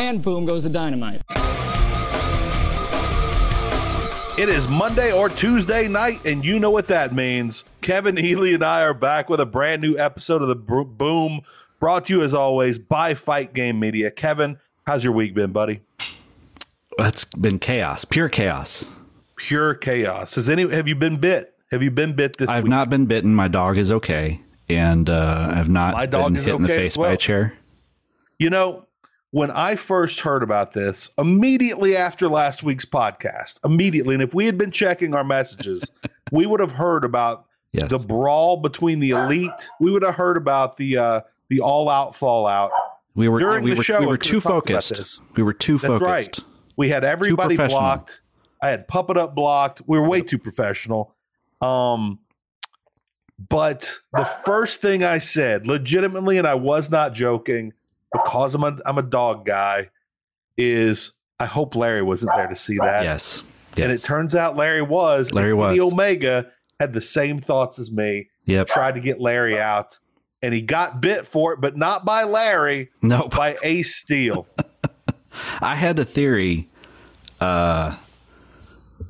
and boom goes the dynamite. It is Monday or Tuesday night, and you know what that means. Kevin Ely and I are back with a brand new episode of the Boom, brought to you as always by Fight Game Media. Kevin, how's your week been, buddy? It's been chaos, pure chaos, pure chaos. Has any have you been bit? Have you been bit this? I've week? not been bitten. My dog is okay, and uh, I've not My dog been hit okay in the face well. by a chair. You know, when I first heard about this, immediately after last week's podcast, immediately, and if we had been checking our messages, we would have heard about yes. the brawl between the elite. We would have heard about the uh, the all out fallout. We were during we the were, show. We were too focused. We were too That's focused. Right. We had everybody blocked. I had Puppet Up blocked. We were way too professional. Um, but the first thing I said, legitimately, and I was not joking because I'm a I'm a dog guy, is I hope Larry wasn't there to see that. Yes. yes. And it turns out Larry was. Larry was. The Omega had the same thoughts as me. Yep. Tried to get Larry out. And he got bit for it, but not by Larry. No. Nope. By Ace Steel. I had a theory uh,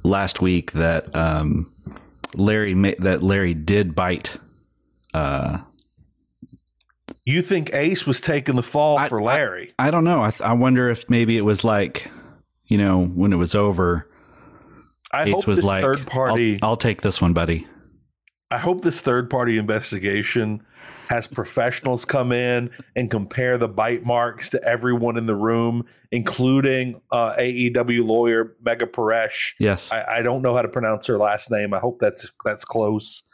last week that um, Larry that Larry did bite uh, you think Ace was taking the fall I, for Larry? I, I don't know. I, I, wonder if maybe it was like, you know, when it was over, I Ace was like, third party. I'll, I'll take this one, buddy. I hope this third party investigation has professionals come in and compare the bite marks to everyone in the room, including uh, AEW lawyer Megha Paresh. Yes, I, I, don't know how to pronounce her last name. I hope that's that's close.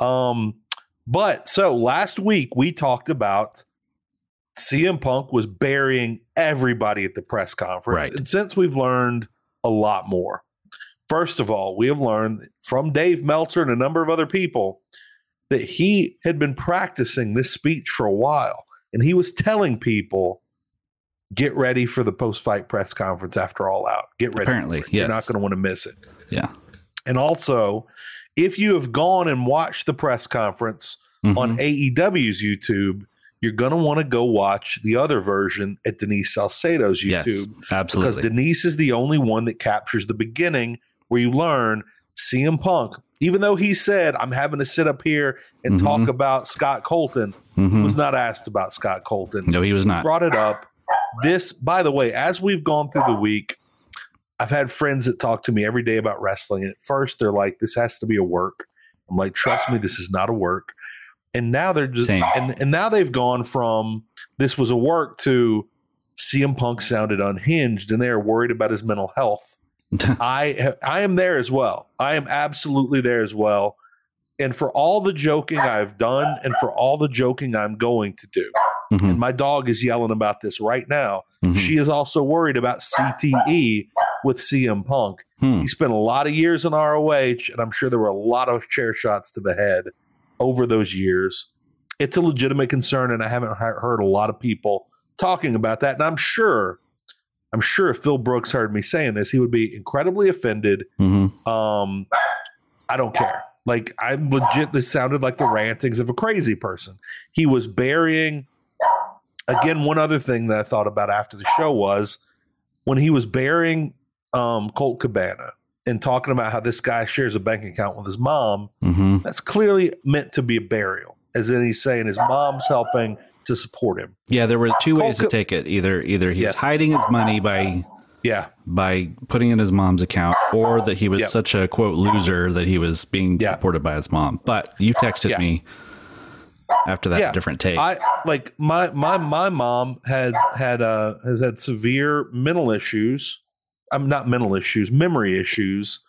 Um, but so last week we talked about CM Punk was burying everybody at the press conference. Right. And since we've learned a lot more, first of all, we have learned from Dave Meltzer and a number of other people that he had been practicing this speech for a while. And he was telling people, get ready for the post fight press conference after All Out. Get ready. Apparently, yes. You're not going to want to miss it. Yeah. And also, if you have gone and watched the press conference mm-hmm. on AEW's YouTube, you're going to want to go watch the other version at Denise Salcedo's YouTube. Yes, absolutely. Because Denise is the only one that captures the beginning where you learn CM Punk, even though he said, I'm having to sit up here and mm-hmm. talk about Scott Colton, mm-hmm. was not asked about Scott Colton. No, he was not. He brought it up. This, by the way, as we've gone through the week, I've had friends that talk to me every day about wrestling. And at first, they're like, "This has to be a work." I'm like, "Trust me, this is not a work." And now they're just and and now they've gone from this was a work to CM Punk sounded unhinged, and they are worried about his mental health. I I am there as well. I am absolutely there as well. And for all the joking I've done, and for all the joking I'm going to do, mm-hmm. and my dog is yelling about this right now. Mm-hmm. She is also worried about CTE with CM Punk. Hmm. He spent a lot of years in ROH, and I'm sure there were a lot of chair shots to the head over those years. It's a legitimate concern, and I haven't heard a lot of people talking about that. And I'm sure, I'm sure if Phil Brooks heard me saying this, he would be incredibly offended. Mm-hmm. Um, I don't care. Like I'm legit. This sounded like the rantings of a crazy person. He was burying. Again, one other thing that I thought about after the show was when he was burying um, Colt Cabana and talking about how this guy shares a bank account with his mom, mm-hmm. that's clearly meant to be a burial. As in, he's saying his mom's helping to support him. Yeah, there were two ways to take it. Either either he's yes. hiding his money by yeah by putting in his mom's account, or that he was yep. such a quote loser that he was being yeah. supported by his mom. But you texted yeah. me after that yeah. different take. I like my my my mom had had uh has had severe mental issues I'm not mental issues, memory issues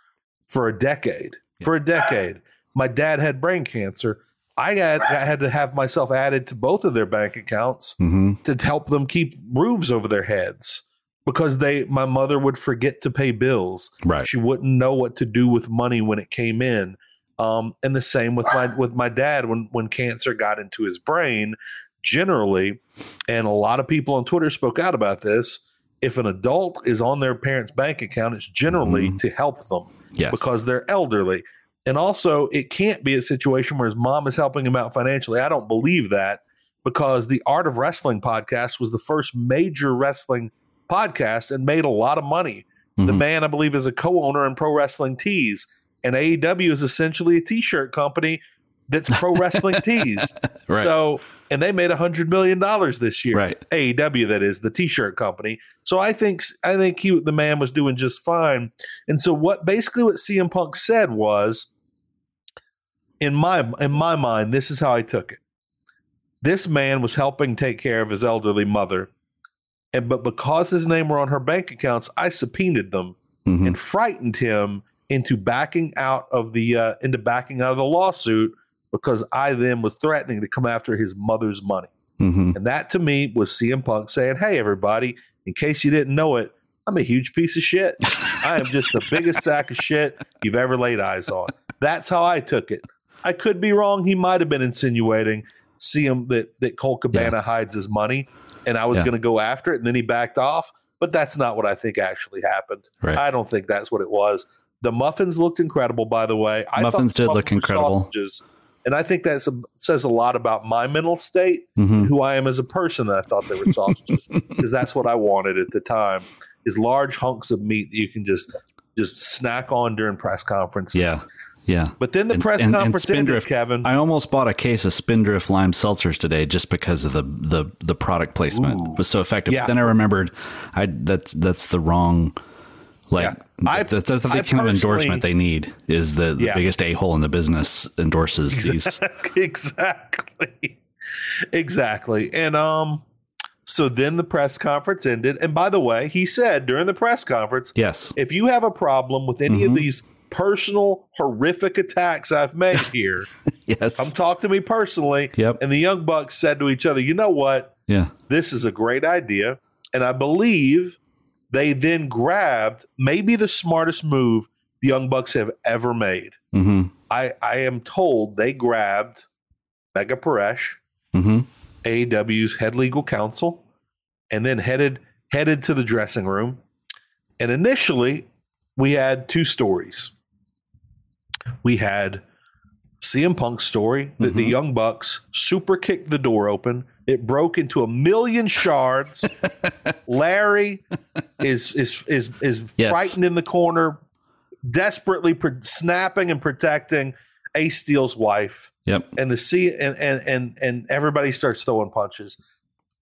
for a decade. Yeah. For a decade. My dad had brain cancer. I had, I had to have myself added to both of their bank accounts mm-hmm. to help them keep roofs over their heads because they my mother would forget to pay bills. Right. She wouldn't know what to do with money when it came in. Um, and the same with my with my dad when when cancer got into his brain generally and a lot of people on Twitter spoke out about this if an adult is on their parent's bank account, it's generally mm-hmm. to help them yes. because they're elderly. And also, it can't be a situation where his mom is helping him out financially. I don't believe that because the Art of Wrestling podcast was the first major wrestling podcast and made a lot of money. Mm-hmm. The man, I believe, is a co-owner in Pro Wrestling Tees, and AEW is essentially a T-shirt company that's pro wrestling tees. right. So, and they made a hundred million dollars this year. Right. AEW, that is the t-shirt company. So I think I think he the man was doing just fine. And so what basically what CM Punk said was, in my in my mind, this is how I took it. This man was helping take care of his elderly mother, and but because his name were on her bank accounts, I subpoenaed them mm-hmm. and frightened him into backing out of the uh, into backing out of the lawsuit because I then was threatening to come after his mother's money. Mm-hmm. And that to me was CM Punk saying, Hey, everybody, in case you didn't know it, I'm a huge piece of shit. I am just the biggest sack of shit you've ever laid eyes on. That's how I took it. I could be wrong. He might have been insinuating CM that that Colt Cabana yeah. hides his money, and I was yeah. going to go after it, and then he backed off. But that's not what I think actually happened. Right. I don't think that's what it was. The muffins looked incredible, by the way. I muffins did look incredible. Sausages and I think that says a lot about my mental state, mm-hmm. who I am as a person. That I thought they were sausages because that's what I wanted at the time is large hunks of meat that you can just just snack on during press conferences. Yeah. Yeah. But then the and, press and, conference and ended, Kevin. I almost bought a case of Spindrift lime seltzers today just because of the the the product placement Ooh. was so effective. Yeah. Then I remembered I that's that's the wrong like yeah. That's, that's the I kind of endorsement they need is the, the yeah. biggest a hole in the business endorses exactly, these. Exactly. Exactly. And um so then the press conference ended. And by the way, he said during the press conference, yes, if you have a problem with any mm-hmm. of these personal horrific attacks I've made here, yes, come talk to me personally. Yep. And the young bucks said to each other, you know what? Yeah, this is a great idea. And I believe they then grabbed maybe the smartest move the Young Bucks have ever made. Mm-hmm. I, I am told they grabbed Megha Paresh, mm-hmm. AEW's head legal counsel, and then headed headed to the dressing room. And initially, we had two stories. We had CM Punk's story that mm-hmm. the Young Bucks super kicked the door open it broke into a million shards. Larry is is is is yes. frightened in the corner, desperately snapping and protecting Ace Steel's wife. Yep. And the sea and, and and and everybody starts throwing punches.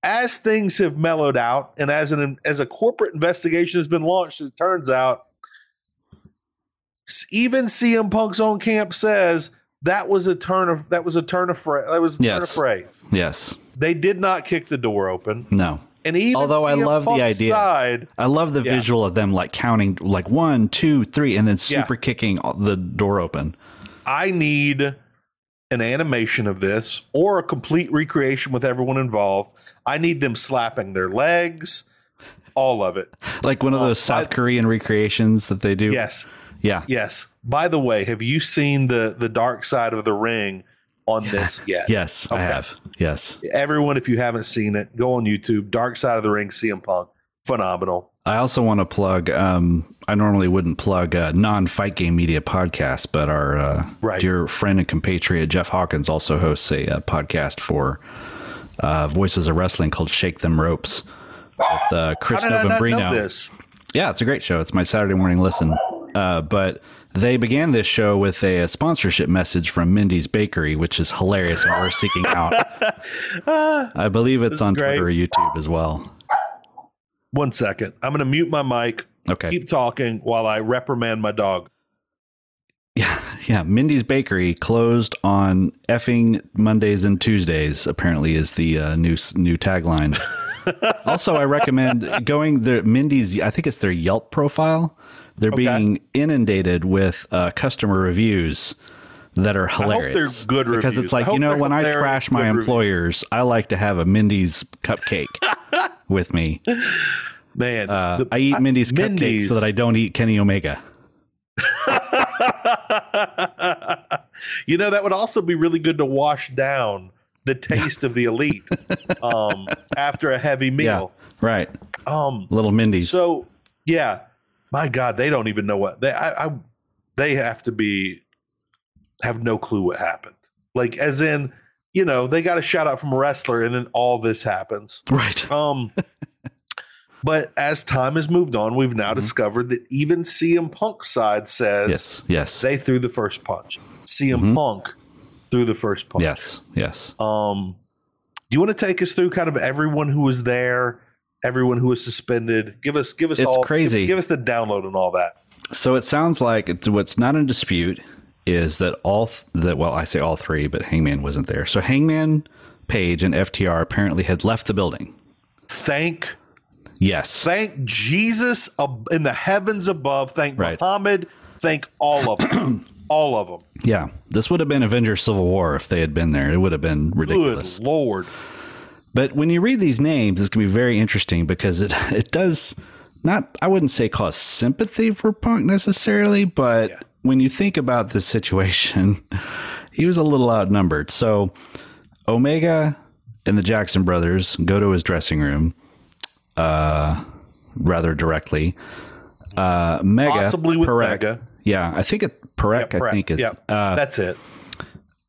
As things have mellowed out, and as an as a corporate investigation has been launched, it turns out even CM Punk's own camp says that was a turn of that was a turn of phrase. That was a yes. turn of phrase. Yes. They did not kick the door open. No. And even although I love the idea, side, I love the yeah. visual of them like counting like one, two, three, and then super yeah. kicking the door open. I need an animation of this or a complete recreation with everyone involved. I need them slapping their legs, all of it. Like one of those uh, South I, Korean recreations that they do. Yes. Yeah. Yes. By the way, have you seen the the dark side of the ring on this yet? yes, okay. I have. Yes. Everyone, if you haven't seen it, go on YouTube. Dark Side of the Ring, CM Punk, phenomenal. I also want to plug. Um, I normally wouldn't plug a non-fight game media podcast, but our uh, right. dear friend and compatriot Jeff Hawkins also hosts a, a uh, podcast for uh, Voices of Wrestling called "Shake Them Ropes" with uh, Chris Novembrino. Yeah, it's a great show. It's my Saturday morning listen. Uh, but they began this show with a, a, sponsorship message from Mindy's Bakery, which is hilarious and worth seeking out. I believe it's on great. Twitter or YouTube as well. One second. I'm going to mute my mic. Okay. Keep talking while I reprimand my dog. Yeah, yeah. Mindy's Bakery closed on effing Mondays and Tuesdays. Apparently, is the uh, new new tagline. also, I recommend going the Mindy's. I think it's their Yelp profile they're okay. being inundated with uh, customer reviews that are hilarious. they're good because reviews. it's like you know when I trash my employers, reviews. I like to have a Mindy's cupcake with me. Man, uh, the, I eat Mindy's, Mindy's cupcake so that I don't eat Kenny Omega. you know that would also be really good to wash down the taste of the elite um, after a heavy meal. Yeah, right. Um, Little Mindy's. So yeah, my God, they don't even know what they I, I they have to be have no clue what happened. Like as in, you know, they got a shout out from a wrestler and then all this happens. Right. Um But as time has moved on, we've now mm-hmm. discovered that even CM Punk side says yes, yes, they threw the first punch. CM mm-hmm. Punk threw the first punch. Yes, yes. Um, do you want to take us through kind of everyone who was there, everyone who was suspended? Give us, give us it's all crazy. Give, give us the download and all that. So it sounds like it's what's not in dispute is that all th- that well, I say all three, but Hangman wasn't there. So Hangman, Page, and FTR apparently had left the building. Thank Yes. Thank Jesus in the heavens above. Thank right. Muhammad. Thank all of them. all of them. Yeah. This would have been Avengers Civil War if they had been there. It would have been ridiculous. Good Lord. But when you read these names, it's going to be very interesting because it it does not I wouldn't say cause sympathy for Punk necessarily, but yeah. when you think about the situation, he was a little outnumbered. So Omega and the Jackson brothers go to his dressing room uh, rather directly. Uh, Megha, possibly with Parekh, Megha. Yeah, I think it Parekh. Yeah, I think is. Yeah, uh, that's it.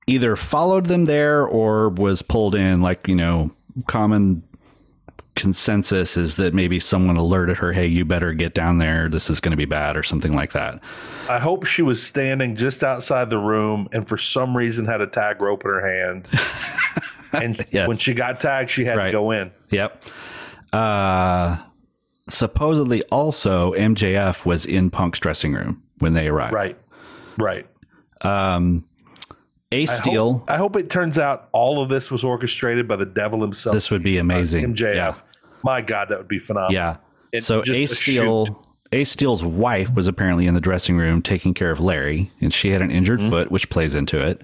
Either followed them there or was pulled in. Like you know, common consensus is that maybe someone alerted her, "Hey, you better get down there. This is going to be bad," or something like that. I hope she was standing just outside the room and for some reason had a tag rope in her hand. and yes. when she got tagged, she had right. to go in. Yep. Uh, supposedly, also MJF was in Punk's dressing room when they arrived. Right, right. Um, Ace Steel. I hope, I hope, it turns out all of this was orchestrated by the devil himself. This would be amazing. MJF. Yeah. My God, that would be phenomenal. Yeah. It, so Ace Steel. Shoot. Ace Steel's wife was apparently in the dressing room taking care of Larry, and she had an injured mm-hmm. foot, which plays into it.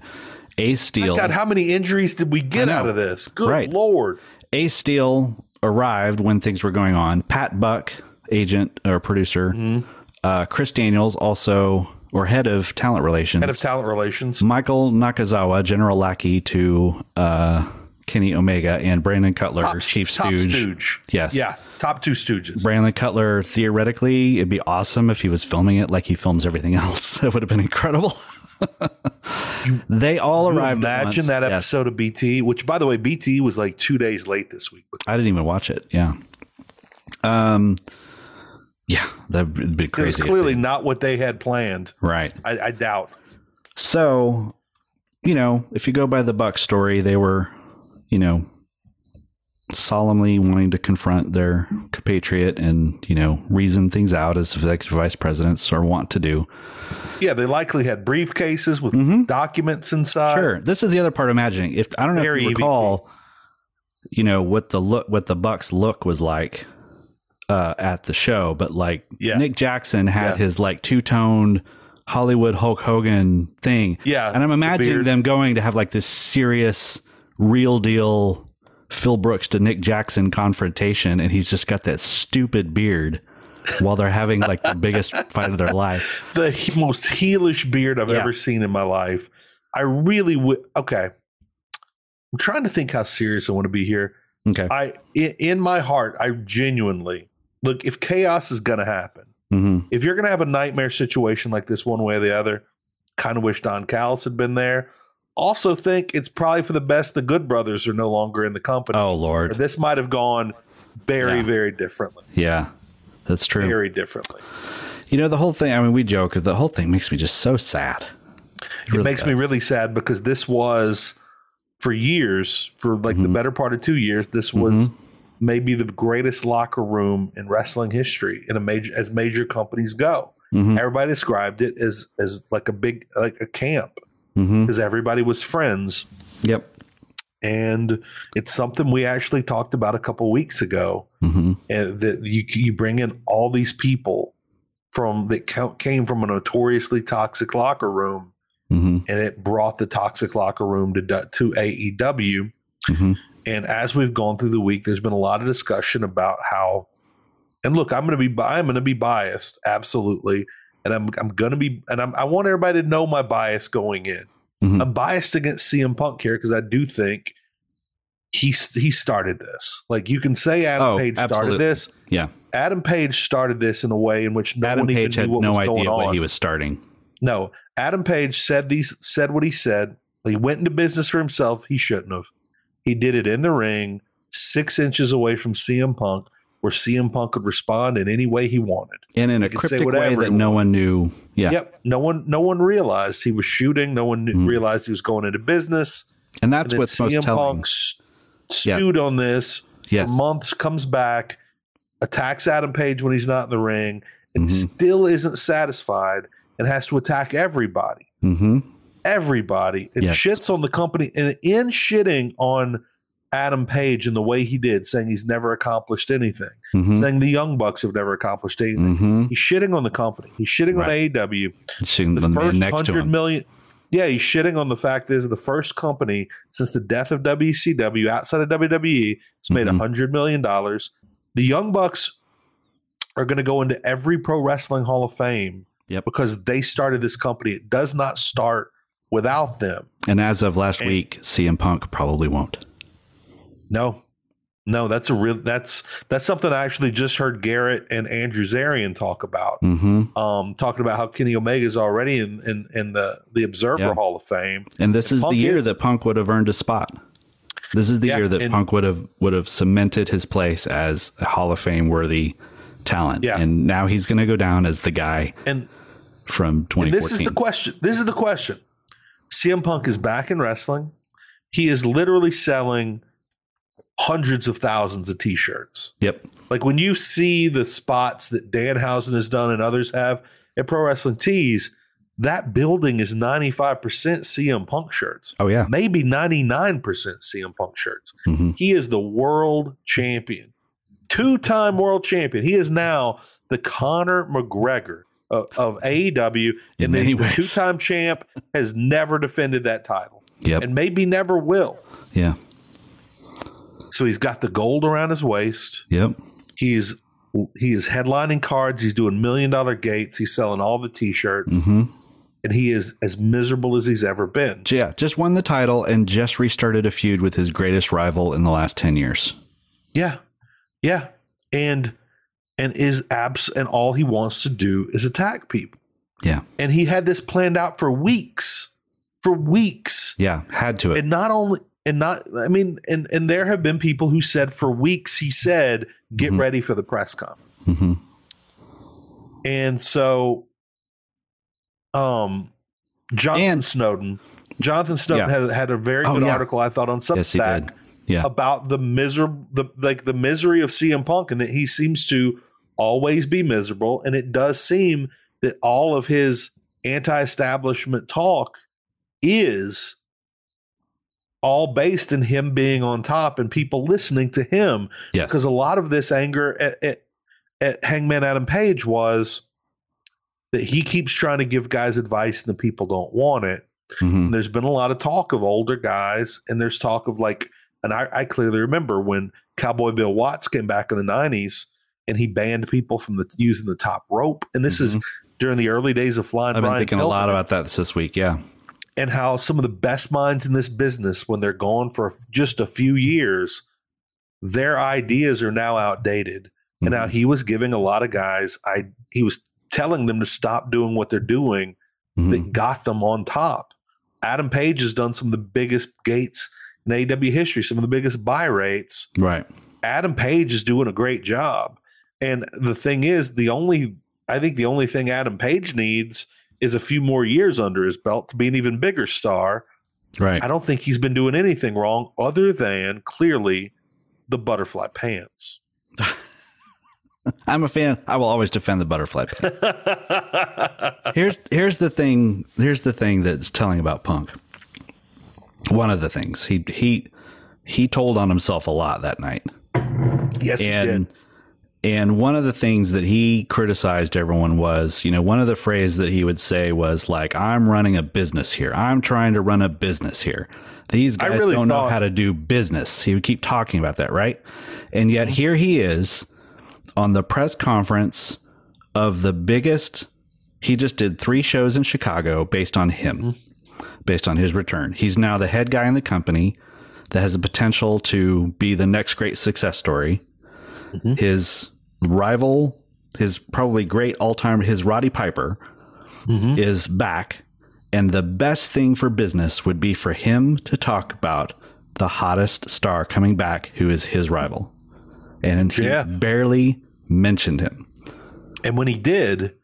Ace Steel. God, how many injuries did we get out of this? Good right. Lord. Ace Steel arrived when things were going on. Pat Buck, agent or producer, mm-hmm. uh, Chris Daniels, also or head of talent relations, head of talent relations, Michael Nakazawa, general lackey to uh, Kenny Omega, and Brandon Cutler, top, chief stooge. stooge. Yes, yeah, top two stooges. Brandon Cutler, theoretically, it'd be awesome if he was filming it like he films everything else. It would have been incredible. they all arrived. Imagine that episode yes. of BT, which by the way, BT was like two days late this week. I didn't even watch it. Yeah. Um. Yeah, that'd be crazy. It's clearly not what they had planned. Right. I, I doubt. So, you know, if you go by the Buck story, they were, you know, solemnly wanting to confront their compatriot and you know reason things out as vice presidents are wont to do. Yeah, they likely had briefcases with mm-hmm. documents inside. Sure, this is the other part of imagining. If I don't know Very if you recall, you know what the look, what the Bucks look was like uh, at the show, but like yeah. Nick Jackson had yeah. his like two toned Hollywood Hulk Hogan thing. Yeah, and I'm imagining the them going to have like this serious, real deal Phil Brooks to Nick Jackson confrontation, and he's just got that stupid beard while they're having like the biggest fight of their life. The most heelish beard I've yeah. ever seen in my life. I really would. Okay, I'm trying to think how serious I want to be here. Okay, I in, in my heart, I genuinely look. If chaos is going to happen, mm-hmm. if you're going to have a nightmare situation like this, one way or the other, kind of wish Don Callis had been there also think it's probably for the best the Good Brothers are no longer in the company. Oh Lord, this might have gone very, yeah. very differently. Yeah, that's true. Very differently. You know the whole thing. I mean, we joke. The whole thing makes me just so sad. It, it really makes does. me really sad because this was for years, for like mm-hmm. the better part of two years, this was mm-hmm. Maybe the greatest locker room in wrestling history in a major as major companies go. Mm-hmm. Everybody described it as as like a big like a camp Mm-hmm. because mm-hmm. everybody was friends. Yep. And it's something we actually talked about a couple weeks ago. Mm-hmm. And that you you bring in all these people from that came from a notoriously toxic locker room, mm-hmm. and it brought the toxic locker room to to AEW. And as we've gone through the week, there's been a lot of discussion about how. And look, I'm going to be I'm going to be biased, absolutely and I'm I'm gonna be and I'm, i want everybody to know my bias going in. Mm-hmm. I'm biased against CM Punk here because I do think he he started this. Like you can say Adam oh, Page absolutely. started this. Yeah, Adam Page started this in a way in which no Adam one Page had no idea what he was starting. No, Adam Page said these said what he said. He went into business for himself. He shouldn't have. He did it in the ring, six inches away from CM Punk, where CM Punk could respond in any way he wanted, and in a cryptic way that no one knew. Yeah. Yep. No one. No one realized he was shooting. No one mm. realized he was going into business. And that's and what's CM most telling. Punk stewed yeah. on this yes. for months. Comes back, attacks Adam Page when he's not in the ring, and mm-hmm. still isn't satisfied and has to attack everybody. Mm-hmm. Everybody. And yes. shits on the company. And in shitting on Adam Page in the way he did, saying he's never accomplished anything, mm-hmm. saying the Young Bucks have never accomplished anything. Mm-hmm. He's shitting on the company. He's shitting right. on AEW. Shitting the, the first hundred million. Yeah, he's shitting on the fact that this is the first company since the death of WCW outside of WWE. It's made a mm-hmm. hundred million dollars. The Young Bucks are going to go into every pro wrestling Hall of Fame yep. because they started this company. It does not start without them. And as of last and, week, CM Punk probably won't. No, no, that's a real that's that's something I actually just heard Garrett and Andrew Zarian talk about. Mm-hmm. Um, talking about how Kenny Omega is already in, in, in the the Observer yeah. Hall of Fame, and this is Punk the year is, that Punk would have earned a spot. This is the yeah, year that and, Punk would have would have cemented his place as a Hall of Fame worthy talent. Yeah. and now he's going to go down as the guy. And from 2014. this is the question. This is the question. CM Punk is back in wrestling. He is literally selling hundreds of thousands of t-shirts. Yep. Like when you see the spots that Danhausen has done and others have at Pro Wrestling Tees, that building is 95% CM Punk shirts. Oh yeah. Maybe 99% CM Punk shirts. Mm-hmm. He is the world champion. Two-time world champion. He is now the Conor McGregor of, of AEW and the two-time champ has never defended that title. Yep. And maybe never will. Yeah. So he's got the gold around his waist. Yep. He's he is headlining cards. He's doing million dollar gates. He's selling all the t-shirts. Mm-hmm. And he is as miserable as he's ever been. Yeah, just won the title and just restarted a feud with his greatest rival in the last 10 years. Yeah. Yeah. And and is abs and all he wants to do is attack people. Yeah. And he had this planned out for weeks. For weeks. Yeah, had to it. And not only and not I mean, and and there have been people who said for weeks he said, get mm-hmm. ready for the press conference. Mm-hmm. And so um Jonathan and, Snowden. Jonathan Snowden yeah. had had a very oh, good yeah. article I thought on Substack yes, yeah. about the miserable the like the misery of CM Punk and that he seems to always be miserable and it does seem that all of his anti-establishment talk is all based in him being on top and people listening to him. Yes. Because a lot of this anger at, at, at Hangman Adam Page was that he keeps trying to give guys advice and the people don't want it. Mm-hmm. There's been a lot of talk of older guys, and there's talk of like, and I, I, clearly remember when Cowboy Bill Watts came back in the 90s and he banned people from the using the top rope. And this mm-hmm. is during the early days of flying. I've been Brian thinking a lot about that this week. Yeah and how some of the best minds in this business, when they're gone for just a few years, their ideas are now outdated. Mm-hmm. And now he was giving a lot of guys, I he was telling them to stop doing what they're doing mm-hmm. that got them on top. Adam Page has done some of the biggest gates in AEW history, some of the biggest buy rates. Right. Adam Page is doing a great job. And the thing is, the only I think the only thing Adam Page needs is a few more years under his belt to be an even bigger star. Right. I don't think he's been doing anything wrong other than clearly the butterfly pants. I'm a fan. I will always defend the butterfly pants. here's here's the thing. Here's the thing that's telling about Punk. One of the things he he he told on himself a lot that night. Yes, he did. and and one of the things that he criticized everyone was, you know, one of the phrases that he would say was like, I'm running a business here. I'm trying to run a business here. These guys really don't thought- know how to do business. He would keep talking about that, right? And yet here he is on the press conference of the biggest. He just did three shows in Chicago based on him, mm-hmm. based on his return. He's now the head guy in the company that has the potential to be the next great success story mm-hmm. his rival, his probably great all time, his Roddy Piper mm-hmm. is back. And the best thing for business would be for him to talk about the hottest star coming back, who is his rival. and he yeah. barely mentioned him. And when he did,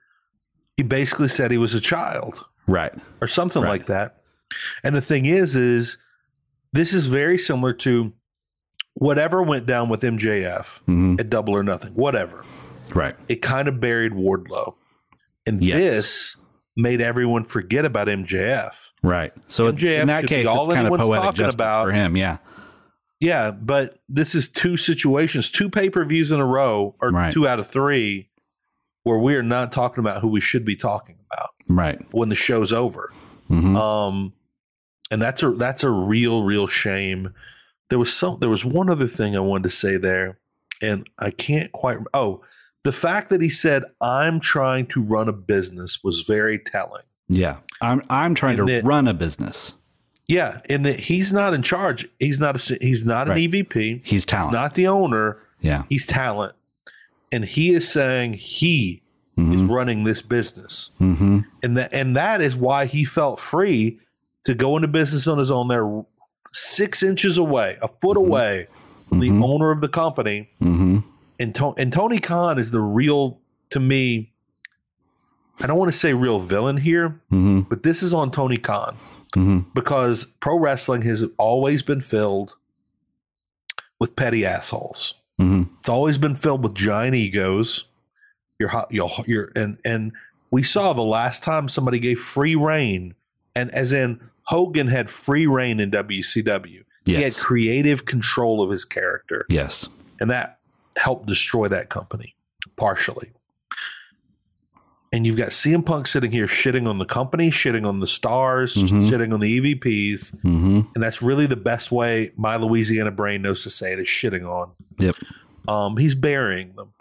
he basically said he was a child, right, or something right. like that. And the thing is, is this is very similar to whatever went down with MJF mm-hmm. at Double or Nothing, whatever. Right. It kind of buried Wardlow, and yes. this made everyone forget about MJF. Right. So MJF in that case, all it's kind of poetic justice about. for him. Yeah. Yeah, but this is two situations, two pay per views in a row, or right. two out of three, where we are not talking about who we should be talking about. Right. When the show's over. Mm-hmm. Um, and that's a that's a real real shame. There was some. There was one other thing I wanted to say there, and I can't quite. Oh, the fact that he said, "I'm trying to run a business" was very telling. Yeah, I'm I'm trying to that, run a business. Yeah, and that he's not in charge. He's not a he's not an right. EVP. He's talent. He's not the owner. Yeah, he's talent, and he is saying he mm-hmm. is running this business, mm-hmm. and that and that is why he felt free to go into business on his own. There, six inches away, a foot mm-hmm. away from the mm-hmm. owner of the company, mm-hmm. and to- and Tony Khan is the real to me I don't want to say real villain here, mm-hmm. but this is on Tony Khan mm-hmm. because pro wrestling has always been filled with petty assholes. Mm-hmm. It's always been filled with giant egos. You're hot, you're, you're, and and we saw the last time somebody gave free reign, and as in Hogan had free reign in WCW. Yes. He had creative control of his character. Yes, and that helped destroy that company partially and you've got CM Punk sitting here shitting on the company, shitting on the stars, mm-hmm. shitting on the EVPs, mm-hmm. and that's really the best way my Louisiana brain knows to say it is shitting on. Yep. Um, he's burying them,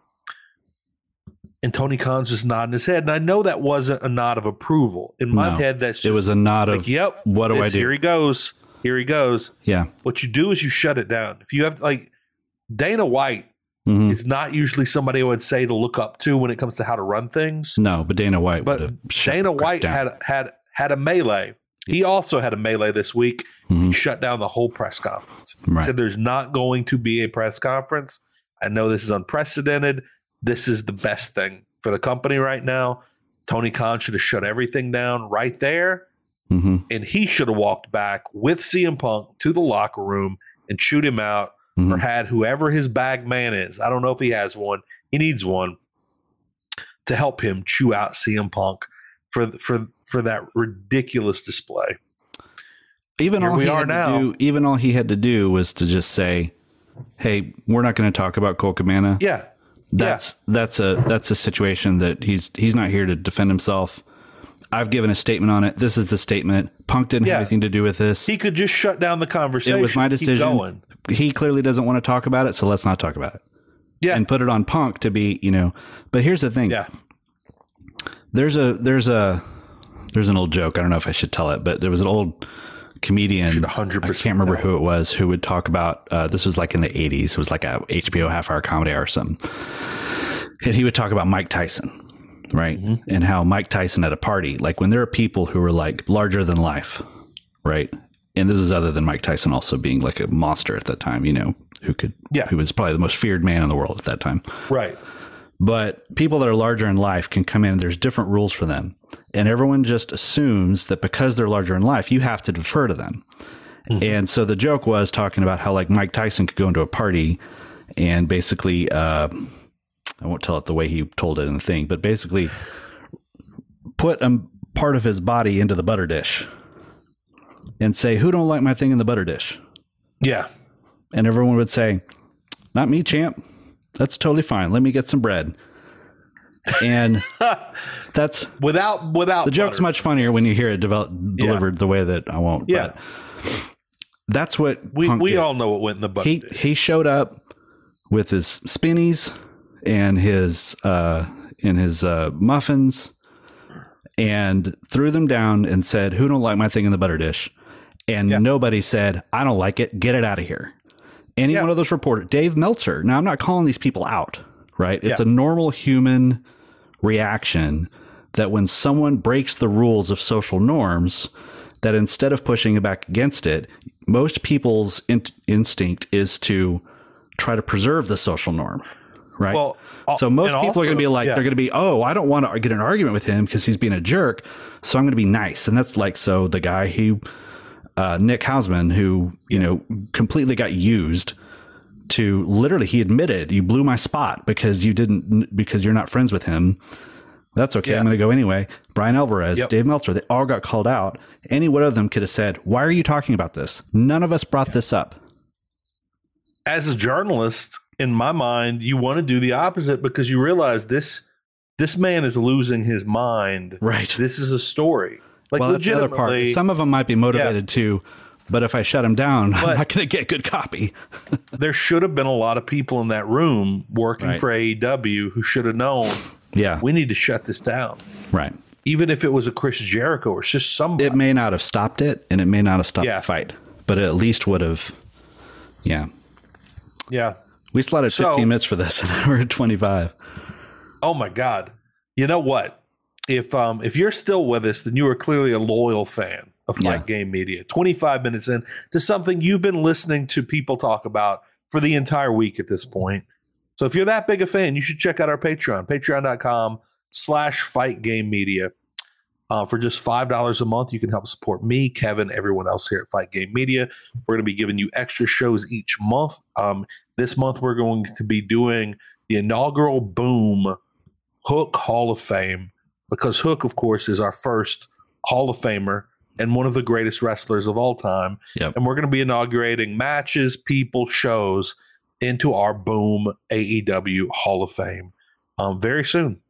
and Tony Khan's just nodding his head, and I know that wasn't a nod of approval in my no, head. That's just, it was a nod like, of yep. What do I do? Here he goes. Here he goes. Yeah. What you do is you shut it down. If you have like Dana White Mm-hmm. It's not usually somebody I would say to look up to when it comes to how to run things. No, but Dana White. But Dana White had had had a melee. He also had a melee this week. Mm-hmm. He shut down the whole press conference. Right. He said there's not going to be a press conference. I know this is unprecedented. This is the best thing for the company right now. Tony Khan should have shut everything down right there. Mm-hmm. And he should have walked back with CM Punk to the locker room and chewed him out mm-hmm. or had whoever his bag man is. I don't know if he has one. He needs one to help him chew out CM Punk for for for that ridiculous display. Even Here all we are now. Do, even all he had to do was to just say, "Hey, we're not going to talk about Colt Cabana." Yeah, that's yeah. that's a that's a situation that he's he's not here to defend himself. I've given a statement on it. This is the statement. Punk didn't yeah. have anything to do with this. He could just shut down the conversation. It was my decision he clearly doesn't want to talk about it, so let's not talk about it. Yeah. And put it on Punk to be, you know. But here's the thing. Yeah. There's a there's a there's an old joke. I don't know if I should tell it, but there was an old comedian. 100 I can't remember who it was who would talk about. Uh, this was like in the 80s. It was like a HBO half hour comedy or something. And he would talk about Mike Tyson, right? Mm-hmm. And how Mike Tyson at a party, like when there are people who are like larger than life, right? and this is other than Mike Tyson also being like a monster at that time, you know, who could, yeah, who was probably the most feared man in the world at that time. Right. But people that are larger in life can come in, there's different rules for them. And everyone just assumes that because they're larger in life, you have to defer to them. Mm-hmm. And so the joke was talking about how like Mike Tyson could go into a party and basically, uh, I won't tell it the way he told it in the thing, but basically put a part of his body into the butter dish and say, "Who don't like my thing in the butter dish?" Yeah, and everyone would say, "Not me, champ. That's totally fine. Let me get some bread." And that's without without the joke's butter. much funnier when you hear it develop, delivered yeah. the way that I won't. Yeah, that's what we Punk we did. all know what went in the butter. He dish. he showed up with his spinnies and his uh and his uh muffins and threw them down and said, "Who don't like my thing in the butter dish?" and yeah. nobody said, I don't like it. Get it out of here. Any yeah. one of those reporters, Dave Meltzer. Now, I'm not calling these people out, right? It's yeah. a normal human reaction that when someone breaks the rules of social norms, that instead of pushing it back against it, most people's in- instinct is to try to preserve the social norm, right? Well, so most people also, are going to be like, yeah. they're going to be, oh, I don't want to get an argument with him because he's being a jerk, so I'm going to be nice, and that's like so the guy who uh, Nick Hausman, who you know completely got used to literally he admitted you blew my spot because you didn't because you're not friends with him. That's okay. Yeah. I'm going to go anyway. Bryan Alvarez, yep. Dave Meltzer, they all got called out. Any one of them could have said, "Why are you talking about this? None of us brought yeah. this up." As a journalist, in my mind, you want to do the opposite because you realize this this man is losing his mind. Right. This is a story. Like well, legitimately, that's the other part. Some of them might be motivated yeah. to but if I shut him down, but I'm not going to get good copy. there should have been a lot of people in that room working right. for AEW who should have known. Yeah, we need to shut this down. Right. Even if it was a Chris Jericho or just somebody, it may not have stopped it, and it may not have stopped yeah. the fight, but it at least would have. Yeah. Yeah. We slotted so, 15 minutes for this, and we're at 25. Oh my god! You know what? If um if you're still with us, then you are clearly a loyal fan of Fight yeah. Game Media. 25 minutes in to something you've been listening to people talk about for the entire week at this point. So if you're that big a fan, you should check out our Patreon, patreon.com slash fight game media. Uh, for just $5 a month, you can help support me, Kevin, everyone else here at Fight Game Media. We're going to be giving you extra shows each month. Um, this month, we're going to be doing the inaugural Boom Hook Hall of Fame because Hook, of course, is our first Hall of Famer and one of the greatest wrestlers of all time. Yep. And we're going to be inaugurating matches, people, shows into our Boom AEW Hall of Fame um, very soon.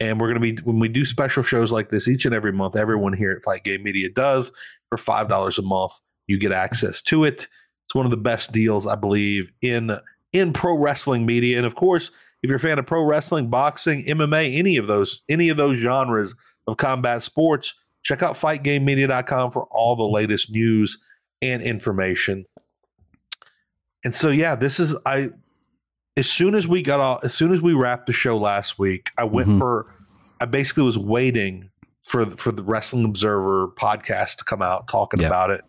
And we're going to be, when we do special shows like this each and every month, everyone here at Fight Game Media does for $5 a month. You get access to it. It's one of the best deals, I believe, in in pro wrestling media. And of course, if you're a fan of pro wrestling, boxing, MMA, any of those, any of those genres of combat sports, Check out fightgamemedia.com for all the latest news and information. And so, yeah, this is I. As soon as we got off, as soon as we wrapped the show last week, I went mm-hmm. for. I basically was waiting for for the Wrestling Observer podcast to come out talking yep. about it.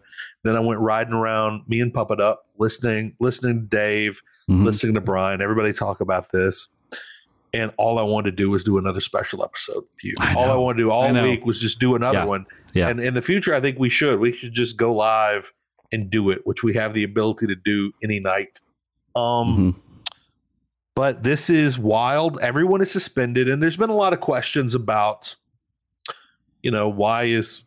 Then I went riding around, me and Puppet Up, listening, listening to Dave, mm-hmm. listening to Bryan, everybody talk about this and all I wanted to do was do another special episode with you. I all I wanted to do all week was just do another yeah. one. Yeah. And in the future, I think we should. We should just go live and do it, which we have the ability to do any night. Um, mm-hmm. but this is wild. Everyone is suspended, and there's been a lot of questions about, you know, why is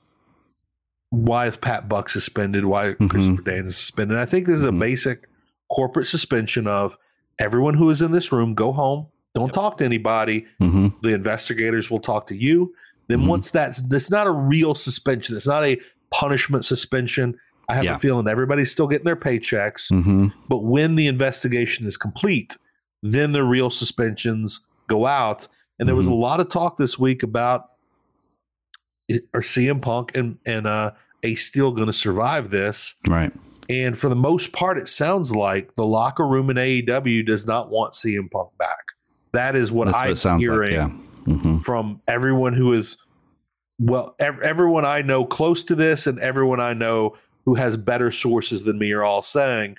why is Pat Buck suspended? Why mm-hmm. Christopher Daniels suspended? I think this is a mm-hmm. basic corporate suspension of everyone who is in this room go home don't yep. talk to anybody. Mm-hmm. The investigators will talk to you. Then mm-hmm. once that's that's not a real suspension. It's not a punishment suspension. I have yeah. a feeling everybody's still getting their paychecks. Mm-hmm. But when the investigation is complete, then the real suspensions go out. And there was a mm-hmm. lot of talk this week about are CM Punk and and uh, Ace Steel going to survive this? Right. And for the most part, it sounds like the locker room in AEW does not want CM Punk back. That is what That's I'm what hearing like, yeah. mm-hmm. from everyone who is well, ev- everyone I know close to this, and everyone I know who has better sources than me are all saying.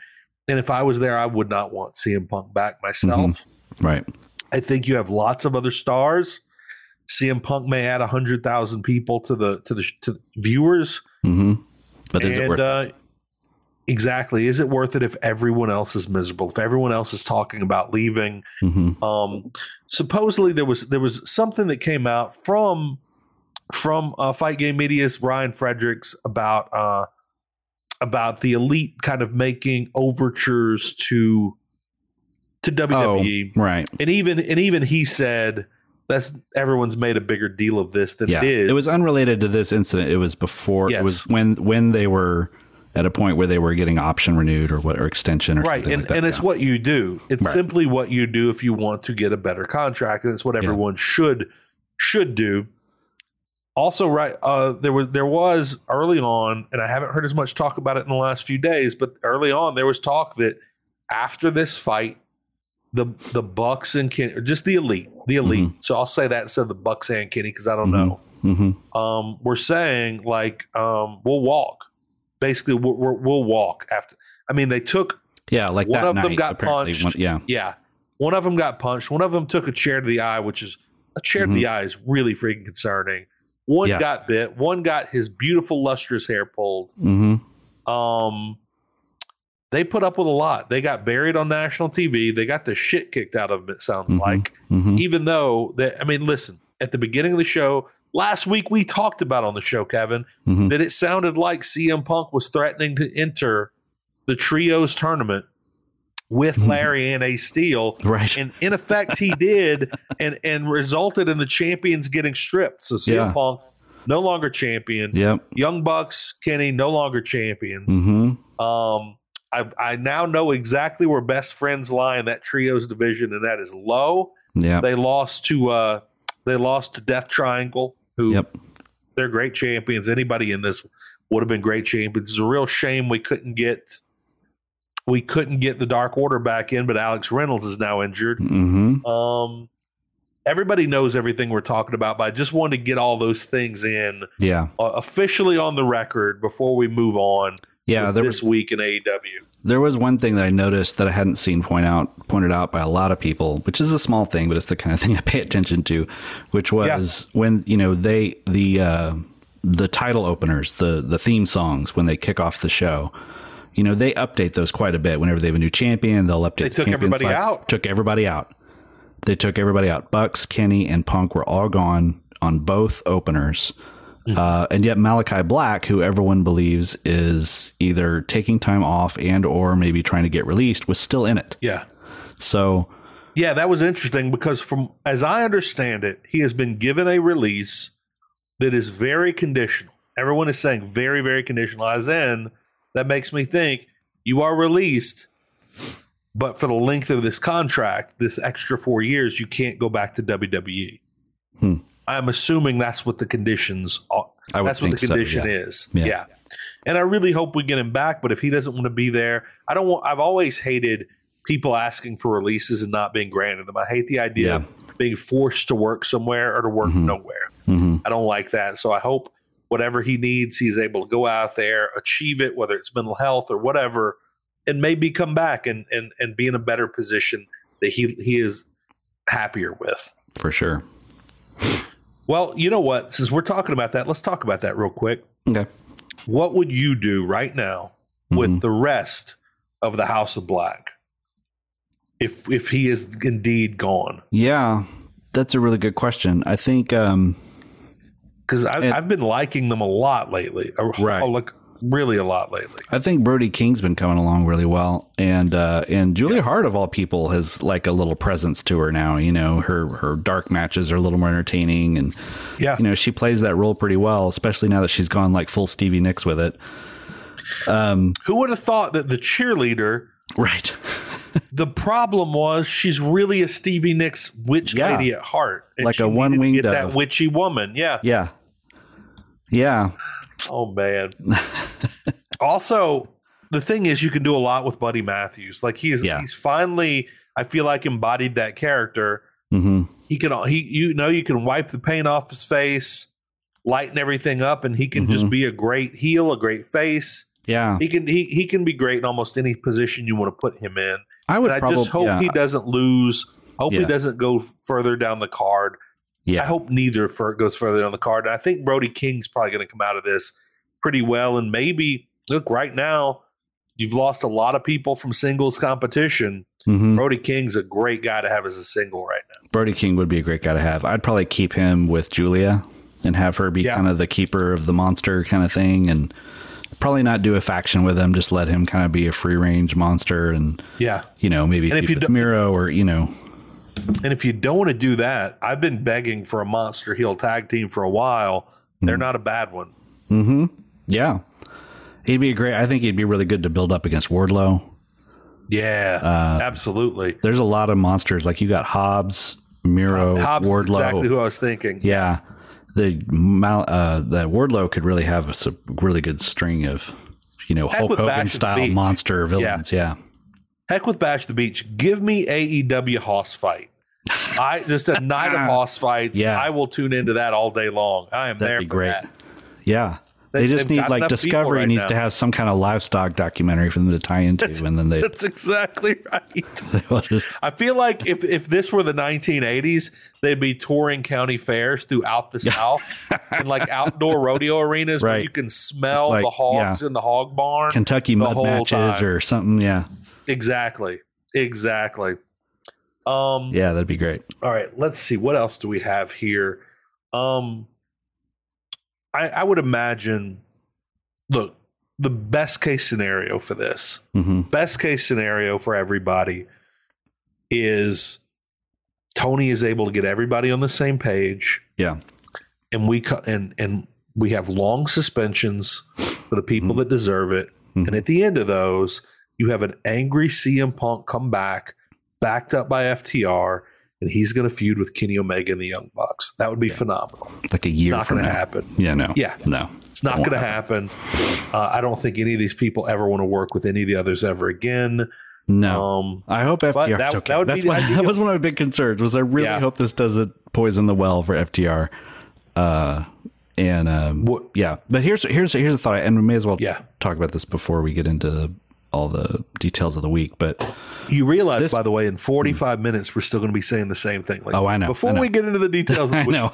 And if I was there, I would not want CM Punk back myself. Mm-hmm. Right. I think you have lots of other stars. CM Punk may add hundred thousand people to the to the to the viewers. Mm-hmm. But is and, it worth uh, exactly is it worth it if everyone else is miserable if everyone else is talking about leaving mm-hmm. um, supposedly there was there was something that came out from from uh, fight game media's ryan fredericks about uh, about the elite kind of making overtures to to WWE oh, right and even and even he said that's everyone's made a bigger deal of this than yeah. it is it was unrelated to this incident it was before yes. it was when when they were at a point where they were getting option renewed or what or extension or right and, like that, and it's what you do it's right. simply what you do if you want to get a better contract and it's what everyone yeah. should should do also right uh, there was there was early on and i haven't heard as much talk about it in the last few days but early on there was talk that after this fight the the bucks and kenny or just the elite the elite mm-hmm. so i'll say that instead of the bucks and kenny because i don't mm-hmm. know mm-hmm. um, we're saying like um, we'll walk basically we'll, we'll walk after. I mean, they took Yeah, like one that of them got punched. one- yeah, Yeah, one of them got punched. One of them took a chair to the eye, which is a chair to the eye is really freaking concerning. One Yeah. got bit. One got his beautiful lustrous hair pulled. hmm Um, they put up with a lot. They got buried on national TV. They got the shit kicked out of them. It sounds Mhm. like, hmm even though that. I mean, listen. At the beginning of the show last week, we talked about on the show, Kevin, hmm that it sounded like CM Punk was threatening to enter the trios tournament with Mhm. Larry and Ace Steel. right. And in effect, he did, and and resulted in the champions getting stripped. So CM Yeah. Punk no longer champion. Yep. Young Bucks, Kenny no longer champions. hmm Um, I I now know exactly where best friends lie in that trios division, and that is low. Yeah. They lost to uh they lost to Death Triangle, who Yep. they're great champions. Anybody in this would have been great champions. It's a real shame we couldn't get we couldn't get the Dark Order back in, but Alex Reynolds is now injured. hmm Um, everybody knows everything we're talking about, but I just wanted to get all those things in Yeah. uh, officially on the record before we move on. Yeah. There this was week in AEW. there was one thing that I noticed that I hadn't seen point out pointed out by a lot of people, which is a small thing, but it's the kind of thing I pay attention to, which was when you know they the uh, the title openers, the the theme songs when they kick off the show. You know they update those quite a bit. Whenever they have a new champion, they'll update. They the took everybody slide. out. Took everybody out. They took everybody out. Bucks, Kenny, and Punk were all gone on both openers. Mm-hmm. Uh, and yet Malakai Black, who everyone believes is either taking time off and or maybe trying to get released, was still in it. Yeah. So Yeah, that was interesting because from as I understand it, he has been given a release that is very conditional. Everyone is saying very, very conditional. As in, that makes me think you are released, but for the length of this contract, this extra four years, you can't go back to WWE. Hmm. I'm assuming that's what the conditions are. I That's what the think so, condition yeah. is. Yeah. Yeah. And I really hope we get him back. But if he doesn't want to be there, I don't want. I've always hated people asking for releases and not being granted them. I hate the idea Yeah. of being forced to work somewhere or to work Mhm. nowhere. mhm. I don't like that. So I hope whatever he needs, he's able to go out there, achieve it, whether it's mental health or whatever, and maybe come back and and and be in a better position that he he is happier with. for sure. Well, you know what? Since we're talking about that, let's talk about that real quick. Okay. What would you do right now with the rest of the House of Black if if he is indeed gone? Yeah, that's a really good question. I think um, Because And- I've been liking them a lot lately. Right. like really a lot lately. I think Brody King's been coming along really well, and uh, and Julia Hart of all people has like a little presence to her now. You know, her her dark matches are a little more entertaining, and Yeah. you know she plays that role pretty well, especially now that she's gone like full Stevie Nicks with it. Um, Who would have thought that the cheerleader? right. The problem was she's really a Stevie Nicks witch Yeah. lady at heart, Like a one-winged that witchy woman. Yeah. yeah. Yeah. Oh man. also, the thing is, you can do a lot with Buddy Matthews. Like he's Yeah. he's finally, I feel like embodied that character. hmm He can he you know you can wipe the paint off his face, lighten everything up, and he can just Mhm. be a great heel, a great face. Yeah. He can he he can be great in almost any position you want to put him in. I would But I just hope yeah. he doesn't lose. Hope he doesn't go further down the card. Yeah. I hope neither for goes further down the card. And I think Brody King's probably going to come out of this pretty well. And maybe look right now, you've lost a lot of people from singles competition. Mhm. Brody King's a great guy to have as a single right now. Brody King would be a great guy to have. I'd probably keep him with Julia and have her be Yeah. kind of the keeper of the monster kind of thing, and probably not do a faction with him. Just let him kind of be a free range monster, and Yeah. you know maybe And if you Miro or you know And if you don't want to do that, I've been begging for a monster heel tag team for a while. They're not a bad one. hmm Yeah. He'd be a great. I think he'd be really good to build up against Wardlow. Yeah, Uh, absolutely. There's a lot of monsters. Like you got Hobbs, Miro, Hobbs Wardlow. exactly who I was thinking. yeah. The uh, the Wardlow could really have a really good string of, you know, Heck Hulk Hogan style monster villains. Yeah. Heck with Bash the Beach. Give me AEW Hoss fight. I just a night of Hoss fights. Yeah. I will tune into that all day long. I am That'd there be for great. that. Yeah. They, they just need like Discovery right needs now. to have some kind of livestock documentary for them to tie into, that's, and then they. That's exactly right. I feel like if if this were the 1980s, they'd be touring county fairs throughout the South and like outdoor rodeo arenas right. where you can smell like, the hogs yeah. in the hog barn, Kentucky mud matches time. or something. Yeah, exactly, exactly. Um, yeah, that'd be great. All right, let's see what else do we have here. Um, I, I would imagine. Look, the best case scenario for this, mm-hmm. best case scenario for everybody, is Tony is able to get everybody on the same page. Yeah, and we and and we have long suspensions for the people mm-hmm. that deserve it. Mm-hmm. And at the end of those, you have an angry CM Punk come back, backed up by FTR, and he's going to feud with Kenny Omega and the Young Bucks. That would be yeah. phenomenal. Like a year. It's not going to happen. Yeah, no. Yeah, no. It's not going to happen. happen. Uh, I don't think any of these people ever want to work with any of the others ever again. No, um, I hope FTR. That, okay. that, That's that was one of my big concerns. Was I really yeah. hope this doesn't poison the well for FTR. Uh, and um, yeah, but here's here's here's a thought, and we may as well yeah. talk about this before we get into all the details of the week. But you realize, this, by the way, in 45 mm, minutes, we're still going to be saying the same thing. Like, oh, I know. Before I know. we get into the details, I know.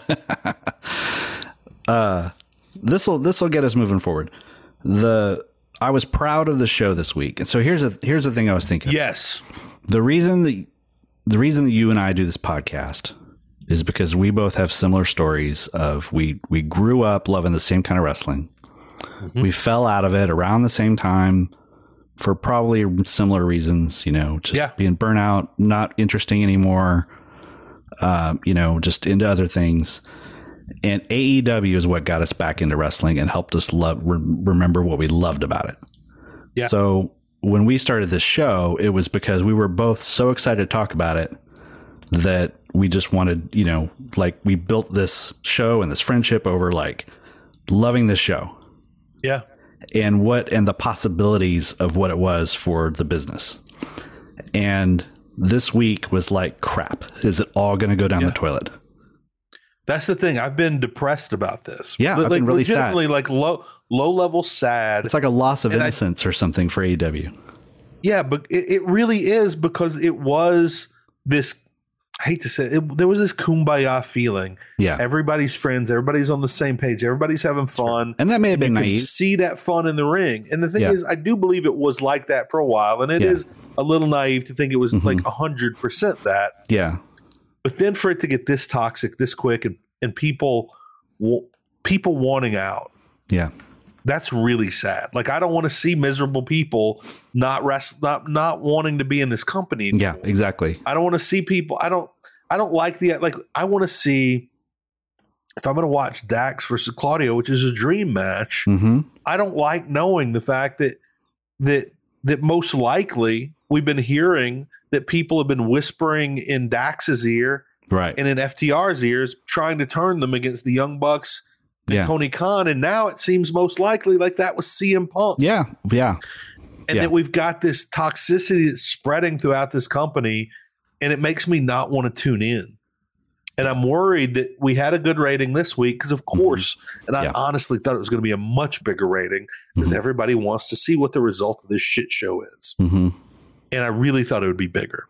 uh, this will this will get us moving forward. The I was proud of the show this week, and so here's a here's the thing I was thinking. Yes, the reason that the reason that you and I do this podcast is because we both have similar stories of we we grew up loving the same kind of wrestling. Mm-hmm. We fell out of it around the same time for probably similar reasons, you know, just yeah. being burnout, not interesting anymore, uh, you know, just into other things. And AEW is what got us back into wrestling and helped us love re- remember what we loved about it. Yeah. So when we started this show, it was because we were both so excited to talk about it that we just wanted, you know, like we built this show and this friendship over like loving this show. Yeah. And what and the possibilities of what it was for the business. And this week was like crap. Is it all going to go down yeah. the toilet? That's the thing. I've been depressed about this. Yeah, like, I've been really legitimately sad. like low low level sad. It's like a loss of and innocence I, or something for AEW. Yeah, but it, it really is because it was this I hate to say it, it, there was this kumbaya feeling. Yeah. Everybody's friends, everybody's on the same page, everybody's having fun. And that may have been naive. See that fun in the ring. And the thing yeah. is, I do believe it was like that for a while. And it yeah. is a little naive to think it was mm-hmm. like hundred percent that. Yeah. But then for it to get this toxic this quick and, and people people wanting out. Yeah that's really sad. Like I don't want to see miserable people not rest not not wanting to be in this company. Anymore. Yeah, exactly. I don't want to see people. I don't. I don't like the like. I want to see if I'm going to watch Dax versus Claudio, which is a dream match. Mm-hmm. I don't like knowing the fact that that that most likely we've been hearing that people have been whispering in Dax's ear, right, and in FTR's ears, trying to turn them against the Young Bucks yeah. Tony Khan, and now it seems most likely like that was CM Punk. Yeah, yeah, and yeah. that we've got this toxicity that's spreading throughout this company, and it makes me not want to tune in. And I'm worried that we had a good rating this week because, of mm-hmm. course, mm-hmm. and I yeah. honestly thought it was going to be a much bigger rating because mm-hmm. everybody wants to see what the result of this shit show is. Mm-hmm. And I really thought it would be bigger.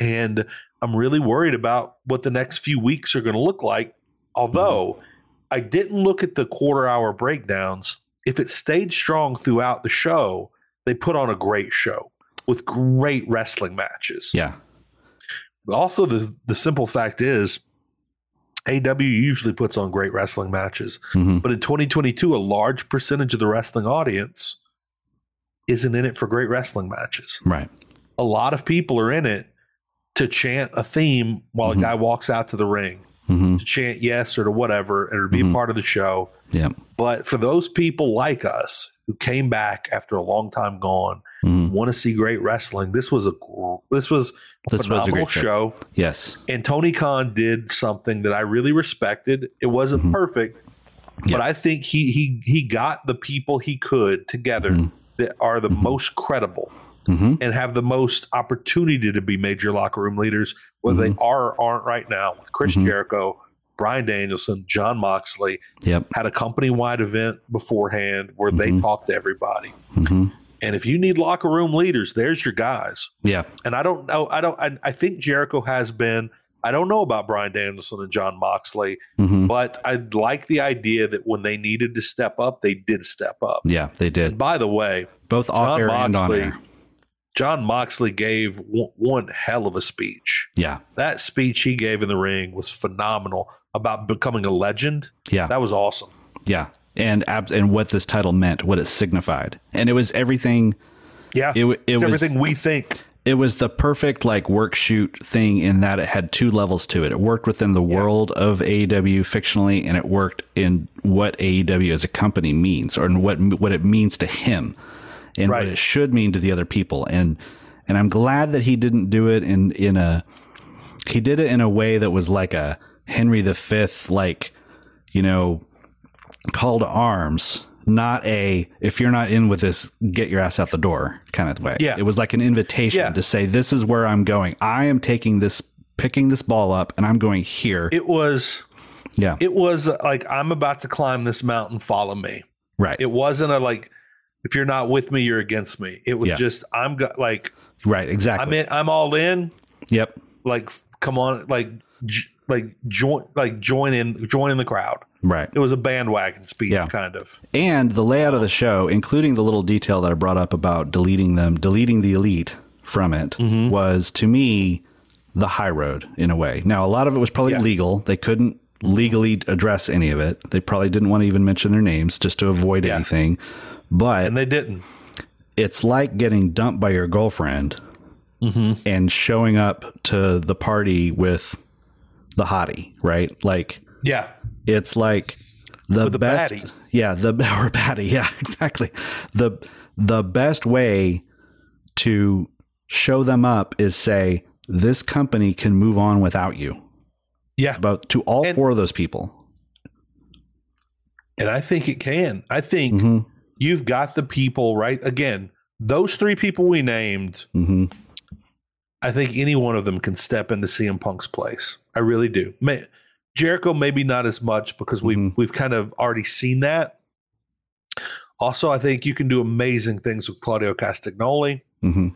And I'm really worried about what the next few weeks are going to look like. Although mm-hmm. I didn't look at the quarter hour breakdowns. If it stayed strong throughout the show, they put on a great show with great wrestling matches. Yeah. Also, the the simple fact is, AW usually puts on great wrestling matches, mm-hmm. but in 2022, a large percentage of the wrestling audience isn't in it for great wrestling matches. Right. A lot of people are in it to chant a theme while mm-hmm. a guy walks out to the ring mm-hmm. to chant yes or to whatever and be mm-hmm. a part of the show. Yeah. But for those people like us who came back after a long time gone, mm-hmm. want to see great wrestling, this was a this was a this phenomenal was a show. Yes. And Tony Khan did something that I really respected. It wasn't mm-hmm. perfect, but I think he he he got the people he could together mm-hmm. that are the mm-hmm. most credible mm-hmm. and have the most opportunity to be major locker room leaders, whether mm-hmm. they are or aren't right now with Chris mm-hmm. Jericho, Bryan Danielson, Jon Moxley. Yep. Had a company wide event beforehand where mm-hmm. they talked to everybody. And if you need locker room leaders, there's your guys. Yeah. And I don't know. I don't. I, I think Jericho has been. I don't know about Bryan Danielson and Jon Moxley, mm-hmm. but I like the idea that when they needed to step up, they did step up. Yeah, they did. And by the way, both off air and on air. Jon Moxley gave one, one hell of a speech. Yeah. That speech he gave in the ring was phenomenal about becoming a legend. Yeah. That was awesome. Yeah. And and what this title meant, what it signified. And it was everything Yeah. It, it was everything we think. It was the perfect like work shoot thing in that it had two levels to it. It worked within the yeah. world of AEW fictionally and it worked in what AEW as a company means or in what what it means to him and right. what it should mean to the other people. And and I'm glad that he didn't do it in in a he did it in a way that was like a Henry V like you know call to arms not a if you're not in with this get your ass out the door kind of way yeah it was like an invitation yeah. to say this is where i'm going i am taking this picking this ball up and i'm going here it was yeah it was uh, like i'm about to climb this mountain follow me right it wasn't a like if you're not with me, you're against me. It was yeah. just I'm go- like right, exactly. I'm in, I'm all in. Yep. Like come on, like j- like join like join in join in the crowd. Right. It was a bandwagon speech, yeah. kind of. And the layout of the show, including the little detail that I brought up about deleting them, deleting the elite from it, mm-hmm. was to me the high road in a way. Now, a lot of it was probably yeah. legal. They couldn't legally address any of it. They probably didn't want to even mention their names just to avoid yeah. anything. But and they didn't. It's like getting dumped by your girlfriend mm-hmm. and showing up to the party with the hottie, right? Like, yeah, it's like the, the best. Yeah, the or baddie. Yeah, exactly. the The best way to show them up is say this company can move on without you. Yeah, but to all and, four of those people. And I think it can. I think mm-hmm you've got the people right again those three people we named mm-hmm. i think any one of them can step into cm punk's place i really do May, jericho maybe not as much because we've mm-hmm. we've kind of already seen that also i think you can do amazing things with claudio castagnoli mm-hmm.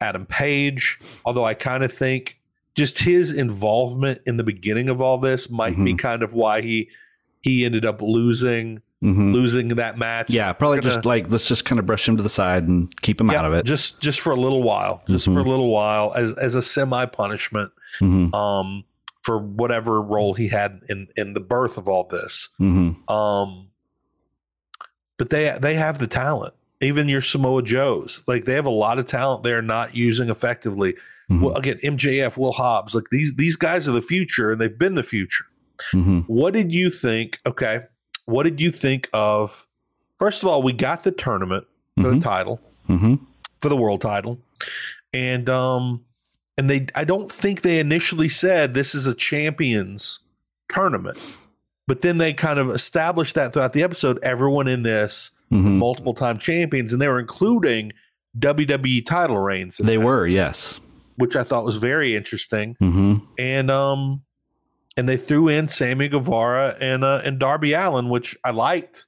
adam page although i kind of think just his involvement in the beginning of all this might be mm-hmm. kind of why he he ended up losing mm-hmm. losing that match. Yeah, probably gonna, just like let's just kind of brush him to the side and keep him yeah, out of it. Just just for a little while, just mm-hmm. for a mm-hmm. little while as as a semi punishment. Mm-hmm. Um, for whatever role he had in in the birth of all this. Mm-hmm. Um, but they they have the talent. Even your Samoa Joes, like they have a lot of talent they're not using effectively. Mm-hmm. Well, again, MJF, Will Hobbs, like these these guys are the future, and they've been the future. Mm-hmm. What did you think? Okay, what did you think of? First of all, we got the tournament for mm-hmm. the title, mm-hmm. for the world title, and um, and they I don't think they initially said this is a champions tournament, but then they kind of established that throughout the episode. Everyone in this mm-hmm. multiple time champions, and they were including WWE title reigns. They that, were, yes, which I thought was very interesting. Mm-hmm. And um, and they threw in Sammy Guevara and uh, and Darby Allin, which I liked.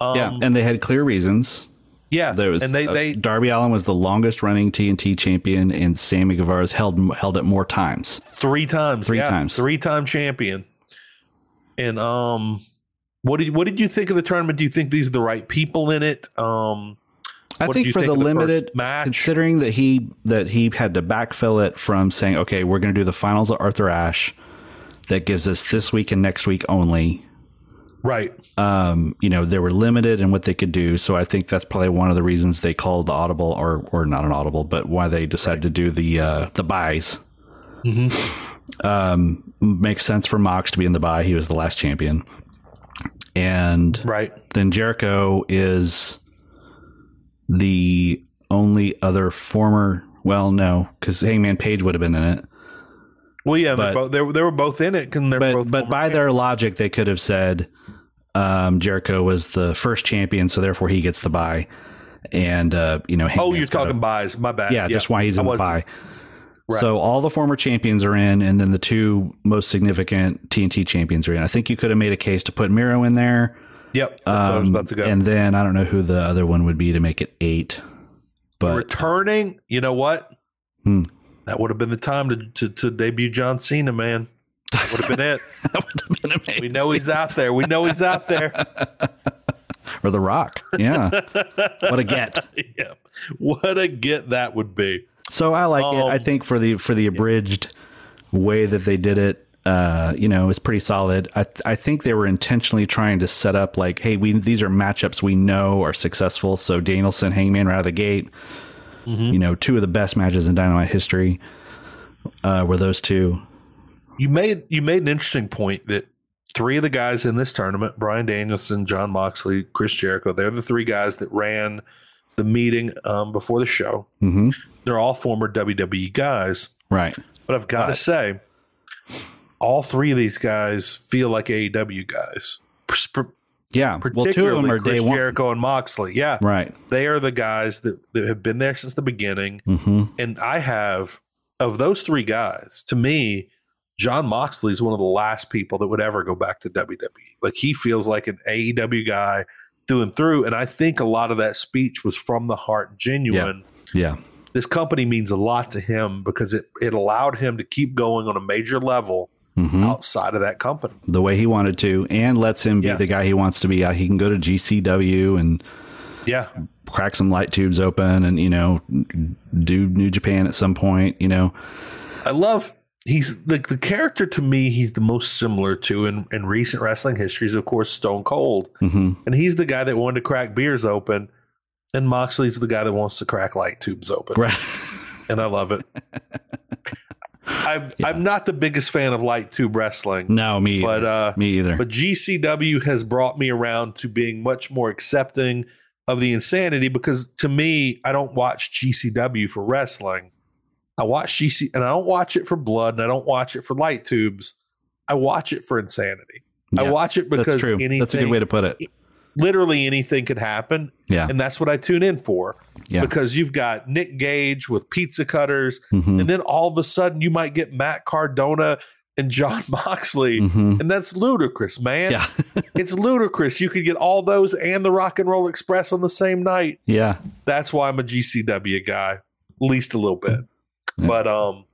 Um, yeah, and they had clear reasons. Yeah, there was and they, uh, they Darby Allin was the longest running TNT champion, and Sammy Guevara's held held it more times. Three times, three yeah, times, three time champion. And um, what did what did you think of the tournament? Do you think these are the right people in it? Um, I think for think the limited match, considering that he that he had to backfill it from saying, okay, we're going to do the finals of Arthur Ashe that gives us this week and next week only. Right. Um, you know, they were limited in what they could do. So I think that's probably one of the reasons they called the audible or or not an audible, but why they decided right. to do the uh the buys. Mm-hmm. Um makes sense for Mox to be in the buy. He was the last champion. And right. then Jericho is the only other former well, no, because Hangman Page would have been in it. Well, yeah, but, both, they, they were both in it. But, but by their logic, they could have said um, Jericho was the first champion, so therefore he gets the buy. And uh, you know, oh, you're talking buys. My bad. Yeah, yeah, just why he's in the buy. Right. So all the former champions are in, and then the two most significant TNT champions are in. I think you could have made a case to put Miro in there. Yep. Um, and then I don't know who the other one would be to make it eight. But returning, you know what? Hmm. That would have been the time to, to, to debut John Cena, man. That would have been it. that would have been amazing. We know he's out there. We know he's out there. or The Rock. Yeah. what a get. Yeah. What a get that would be. So I like um, it. I um, think for the for the abridged yeah. way that they did it, uh, you know, it's pretty solid. I I think they were intentionally trying to set up like, hey, we these are matchups we know are successful. So Danielson, Hangman right out of the gate. Mm-hmm. You know, two of the best matches in Dynamite history uh, were those two. You made you made an interesting point that three of the guys in this tournament, Bryan Danielson, Jon Moxley, Chris Jericho, they're the three guys that ran the meeting um, before the show. Mm-hmm. They're all former WWE guys. Right. But I've got right. to say, all three of these guys feel like AEW guys. Yeah, well, two of them are Chris Jericho and Moxley. Yeah, right. They are the guys that, that have been there since the beginning. Mm-hmm. And I have of those three guys. To me, Jon Moxley is one of the last people that would ever go back to WWE. Like he feels like an AEW guy through and through. And I think a lot of that speech was from the heart, genuine. Yeah. yeah. This company means a lot to him because it it allowed him to keep going on a major level mm-hmm. outside of that company the way he wanted to, and lets him be yeah. the guy he wants to be. He can go to GCW and yeah, crack some light tubes open, and you know, do New Japan at some point. You know, I love he's like the character to me he's the most similar to in, in recent wrestling history is of course stone cold mm-hmm. and he's the guy that wanted to crack beers open and moxley's the guy that wants to crack light tubes open right. and i love it I'm, yeah. I'm not the biggest fan of light tube wrestling no me but either. uh me either but gcw has brought me around to being much more accepting of the insanity because to me i don't watch gcw for wrestling I watch GC and I don't watch it for blood and I don't watch it for light tubes. I watch it for insanity. Yeah, I watch it because that's true. Anything, that's a good way to put it. Literally anything could happen. Yeah. And that's what I tune in for. Yeah. Because you've got Nick Gage with pizza cutters, mm-hmm. and then all of a sudden you might get Matt Cardona and Jon Moxley. Mm-hmm. And that's ludicrous, man. Yeah. it's ludicrous. You could get all those and the Rock and Roll Express on the same night. Yeah. That's why I'm a GCW guy, at least a little bit. Yeah. But um,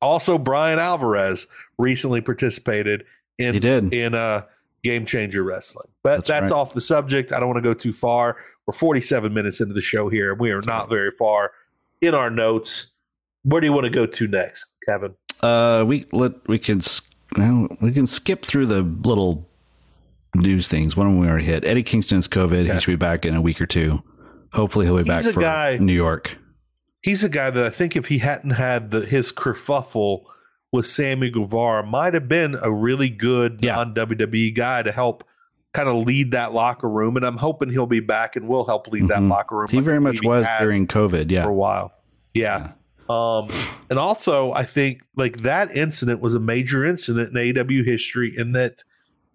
also Bryan Alvarez recently participated in he did. in uh game changer wrestling. But that's, that's right. off the subject. I don't want to go too far. We're 47 minutes into the show here, and we are that's not right. very far in our notes. Where do you want to go to next, Kevin? Uh, we let we can well, we can skip through the little news things. One of them we already hit. Eddie Kingston's COVID. Okay. He should be back in a week or two. Hopefully, he'll be He's back for guy, New York he's a guy that I think if he hadn't had the, his kerfuffle with Sammy Guevara, might have been a really good yeah. non WWE guy to help kind of lead that locker room. And I'm hoping he'll be back and will help lead mm-hmm. that locker room. He like very much was during COVID, yeah, for a while, yeah. yeah. Um, and also, I think like that incident was a major incident in AEW history in that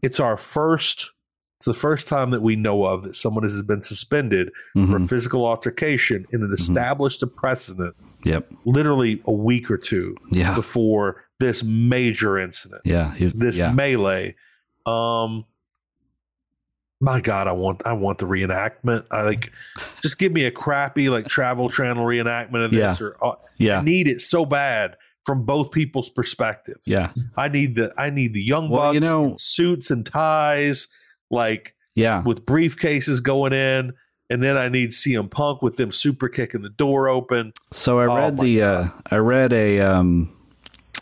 it's our first it's the first time that we know of that someone has been suspended mm-hmm. for physical altercation in it mm-hmm. established mm-hmm. precedent. Yep. Literally a week or two yeah. before this major incident. Yeah. He, this yeah. melee. Um my God, I want I want the reenactment. I like just give me a crappy like travel channel reenactment of this yeah. or uh, yeah. I need it so bad from both people's perspectives. Yeah. I need the I need the young well, bucks you know, suits and ties like yeah, with briefcases going in, and then I need CM Punk with them super kicking the door open. So I oh read the uh, I read a um,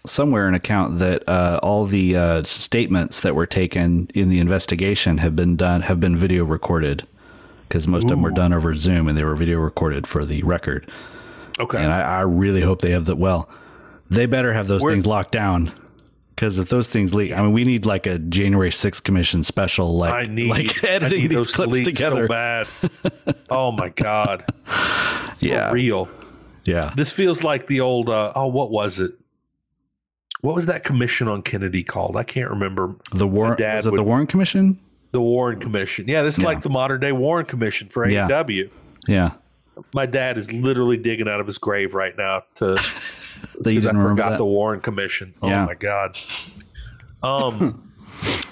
somewhere an account that uh, all the uh, statements that were taken in the investigation have been done have been video recorded because most Ooh. of them were done over Zoom and they were video recorded for the record. Okay, and I, I really hope they have that. Well, they better have those Where, things locked down because if those things leak, I mean, we need like a January 6th commission special, like I need, like editing need these clips together. So bad. oh my god. Yeah. For real. Yeah. This feels like the old. Uh, oh, what was it? What was that commission on Kennedy called? I can't remember. The Warren. Was it would, the Warren Commission? The Warren Commission. Yeah, this is yeah. like the modern day Warren Commission for AEW. Yeah. yeah. My dad is literally digging out of his grave right now to Because I forgot the Warren Commission. Oh yeah. my god. Um.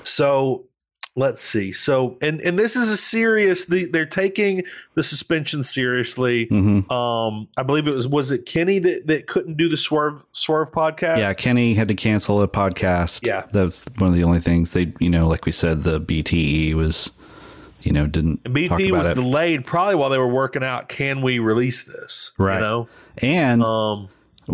so let's see. So, and and this is a serious. The, they're taking the suspension seriously. Mm-hmm. Um, I believe it was was it Kenny that that couldn't do the swerve swerve podcast. Yeah, Kenny had to cancel a podcast. Yeah, that was one of the only things they, you know, like we said, the BTE was. You know, didn't BT was it. delayed probably while they were working out. Can we release this? Right. You know, and um,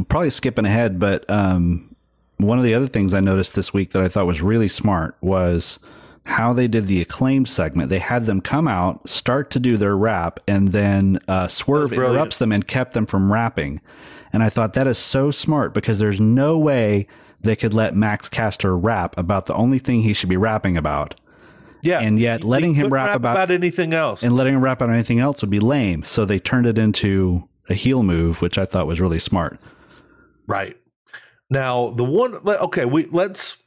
probably skipping ahead, but um, one of the other things I noticed this week that I thought was really smart was how they did the acclaim segment. They had them come out, start to do their rap, and then uh, Swerve interrupts them and kept them from rapping. And I thought that is so smart because there's no way they could let Max Caster rap about the only thing he should be rapping about. Yeah, and yet letting him rap, rap about, about, anything else and letting him rap about anything else would be lame. So they turned it into a heel move, which I thought was really smart. Right now, the one okay, we let's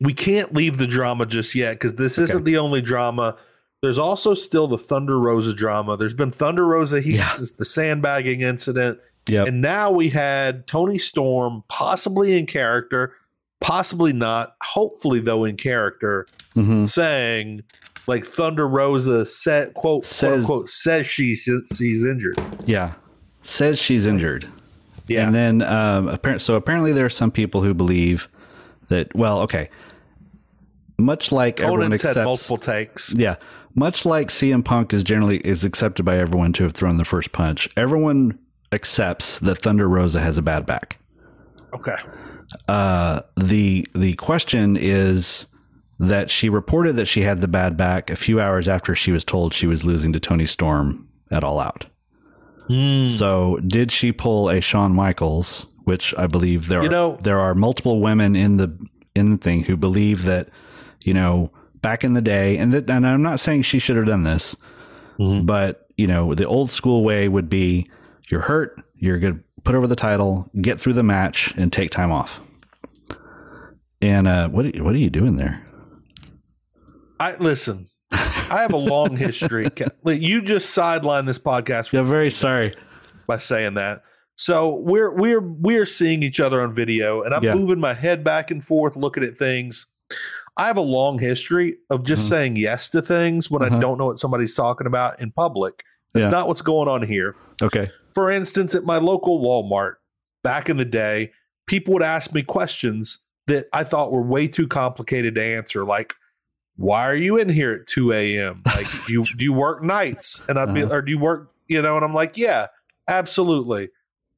we can't leave the drama just yet because this okay. isn't the only drama. There's also still the Thunder Rosa drama. There's been Thunder Rosa heats, yeah. the sandbagging incident. Yep. And now we had Toni Storm, possibly in character, possibly not, hopefully though in character, mm-hmm. saying like Thunder Rosa said quote says, quote unquote says she she's injured. Yeah. Says she's injured. Yeah. And then um apparently so apparently there are some people who believe that well, okay much like Konnan's everyone accepts multiple takes. Yeah, much like CM Punk is generally is accepted by everyone to have thrown the first punch. Everyone accepts that Thunder Rosa has a bad back. Okay. Uh, the the question is that she reported that she had the bad back a few hours after she was told she was losing to Toni Storm at All Out. Mm. So, did she pull a Shawn Michaels? Which I believe there you are know, there are multiple women in the in the thing who believe that you know, back in the day, and that, and I'm not saying she should have done this, mm-hmm. but you know, the old school way would be you're hurt, you're going to put over the title, get through the match, and take time off. And uh, what are, what are you doing there? I listen. I have a long history. you just sidelined this podcast. Yeah, very sorry by saying that. So we're we're we're seeing each other on video, and I'm yeah. moving my head back and forth, looking at things. I have a long history of just mm-hmm. saying yes to things when uh-huh. I don't know what somebody's talking about in public. That's yeah. not what's going on here. Okay. For instance, at my local Walmart back in the day, people would ask me questions that I thought were way too complicated to answer, like, why are you in here at 2 a.m.? Like, do you do you work nights? And I'd be, uh-huh. or do you work, you know, and I'm like, yeah, absolutely.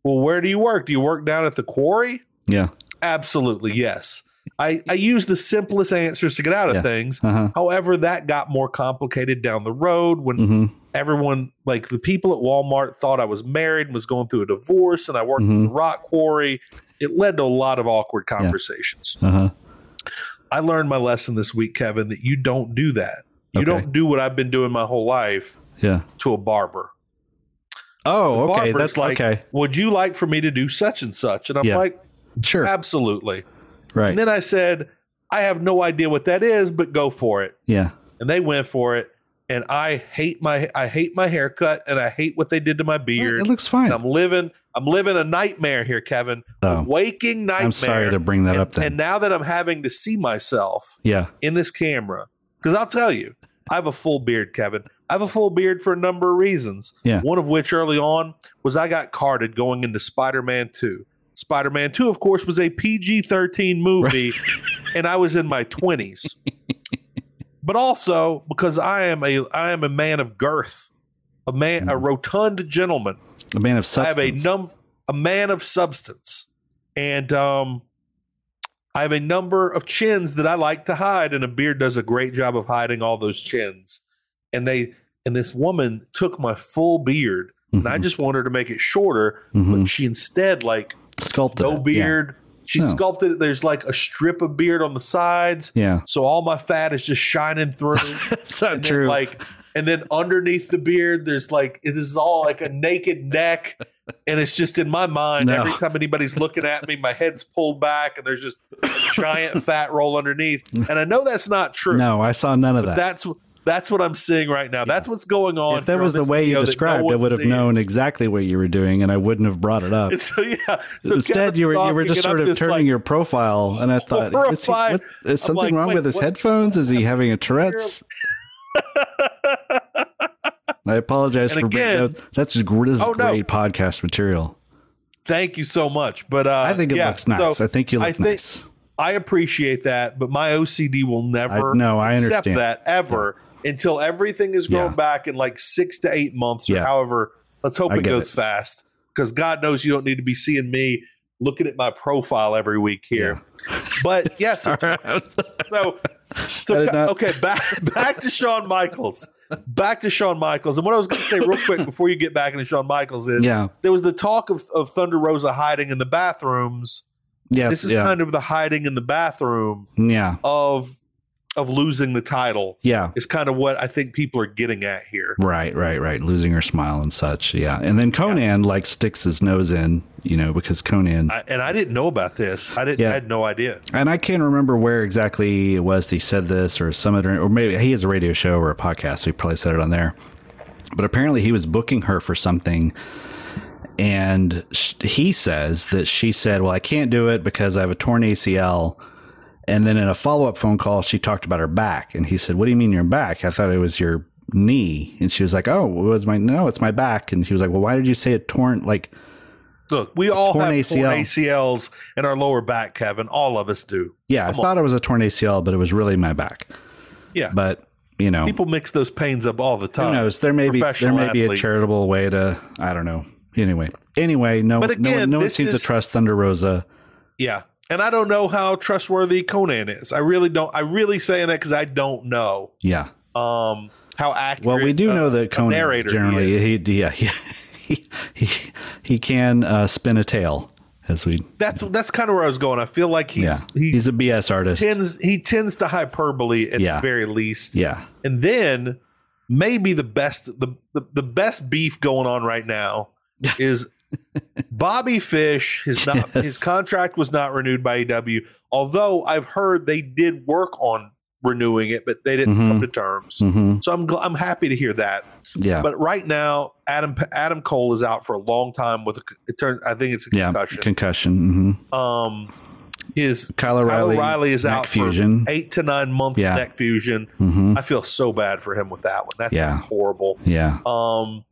Well, where do you work? Do you work down at the quarry? Yeah. Absolutely, yes. I, I use the simplest answers to get out of yeah. things. Uh-huh. However, that got more complicated down the road when mm-hmm. everyone, like the people at Walmart, thought I was married and was going through a divorce, and I worked mm-hmm. in the rock quarry. It led to a lot of awkward conversations. Yeah. Uh-huh. I learned my lesson this week, Kevin, that you don't do that. You okay. don't do what I've been doing my whole life. Yeah. To a barber. Oh, okay. That's like, okay. Would you like for me to do such and such? And I'm yeah. like, sure, absolutely. Right. And then I said, I have no idea what that is, but go for it. Yeah. And they went for it. And I hate my I hate my haircut and I hate what they did to my beard. It looks fine. And I'm living I'm living a nightmare here, Kevin. Oh. A waking nightmare. I'm sorry to bring that and, up then. And now that I'm having to see myself yeah. in this camera, because I'll tell you, I have a full beard, Kevin. I have a full beard for a number of reasons. Yeah. One of which early on was I got carded going into Spider-Man 2. Spider Man 2, of course, was a PG 13 movie, right. and I was in my 20s. but also because I am a I am a man of girth, a man, mm. a rotund gentleman, a man of substance. I have a num a man of substance, and um, I have a number of chins that I like to hide, and a beard does a great job of hiding all those chins. And they and this woman took my full beard, mm-hmm. and I mm-hmm. just wanted her to make it shorter, mm-hmm. but she instead like sculpted no beard. Yeah. She no. sculpted it. There's like a strip of beard on the sides. Yeah. So all my fat is just shining through. That's not true. Like, and then underneath the beard, there's like this is all like a naked neck, and it's just in my mind. No. Every time anybody's looking at me, my head's pulled back, and there's just a giant fat roll underneath. And I know that's not true. No, I saw none of that. That's That's what I'm seeing right now. That's what's going on. If that was the way you described, no I would have known exactly what you were doing, and I wouldn't have brought it up. So yeah. So Instead, you were you were just sort of turning like, your profile, and I thought, is, he, what, is something like, wrong with his headphones? Is he having a Tourette's? I apologize and for again, bringing, that's this is oh, great no. podcast material. Thank you so much. But uh, I think it yeah, looks nice. So I think you look I think, nice. I appreciate that, but my OCD will never I, no, I accept understand. that ever yeah. until everything is grown yeah. back in like six to eight months or yeah. however. Let's hope it goes it. fast because God knows you don't need to be seeing me looking at my profile every week here. But yes, so, so not- okay, back back to Shawn Michaels. Back to Shawn Michaels. And what I was going to say real quick before you get back into Shawn Michaels is yeah. there was the talk of, of Thunder Rosa hiding in the bathrooms Yes, this is yeah. kind of the hiding in the bathroom yeah. of of losing the title. Yeah. Is kind of what I think people are getting at here. Right, right, right. Losing her smile and such. Yeah. And then Konnan yeah. like sticks his nose in, you know, because Konnan. I, and I didn't know about this. I didn't yeah. I had no idea. And I can't remember where exactly it was he said this or some other or maybe he has a radio show or a podcast, so he probably said it on there. But apparently he was booking her for something and he says that she said, Well, I can't do it because I have a torn ACL. And then in a follow up phone call, she talked about her back. And he said, What do you mean your back? I thought it was your knee. And she was like, Oh, it was my, no, it's my back. And he was like, Well, why did you say it torn? Like, Look, we all have ACL. torn ACLs in our lower back, Kevin. All of us do. Yeah, Come I thought on. it was a torn ACL, but it was really my back. Yeah. But you know, people mix those pains up all the time. Who knows? There may be there may athletes. be a charitable way to I don't know anyway, anyway, no, but again, no, no one seems is, to trust Thunder Rosa. Yeah, and I don't know how trustworthy Konnan is. I really don't. I really saying that because I don't know. Yeah. Um, how accurate? Well, we do uh, know that Konnan generally he, he, yeah he he he, he can uh, spin a tale. As we that's that's kind of where I was going. I feel like he's yeah. he's a BS artist. Tends he tends to hyperbole at yeah. the very least. Yeah, and then maybe the best the, the the best beef going on right now is Bobby Fish his not yes. his contract was not renewed by AEW. Although I've heard they did work on renewing it, but they didn't mm-hmm. come to terms. Mm-hmm. So I'm I'm happy to hear that. Yeah. But right now, Adam Adam Cole is out for a long time with a, it turns. I think it's a yeah, concussion. Concussion. Mm-hmm. Um, his Kyle O'Reilly, Kyle O'Reilly is out fusion. for eight to nine months yeah. neck fusion. Mm-hmm. I feel so bad for him with that one. That's yeah. horrible. Yeah. Um.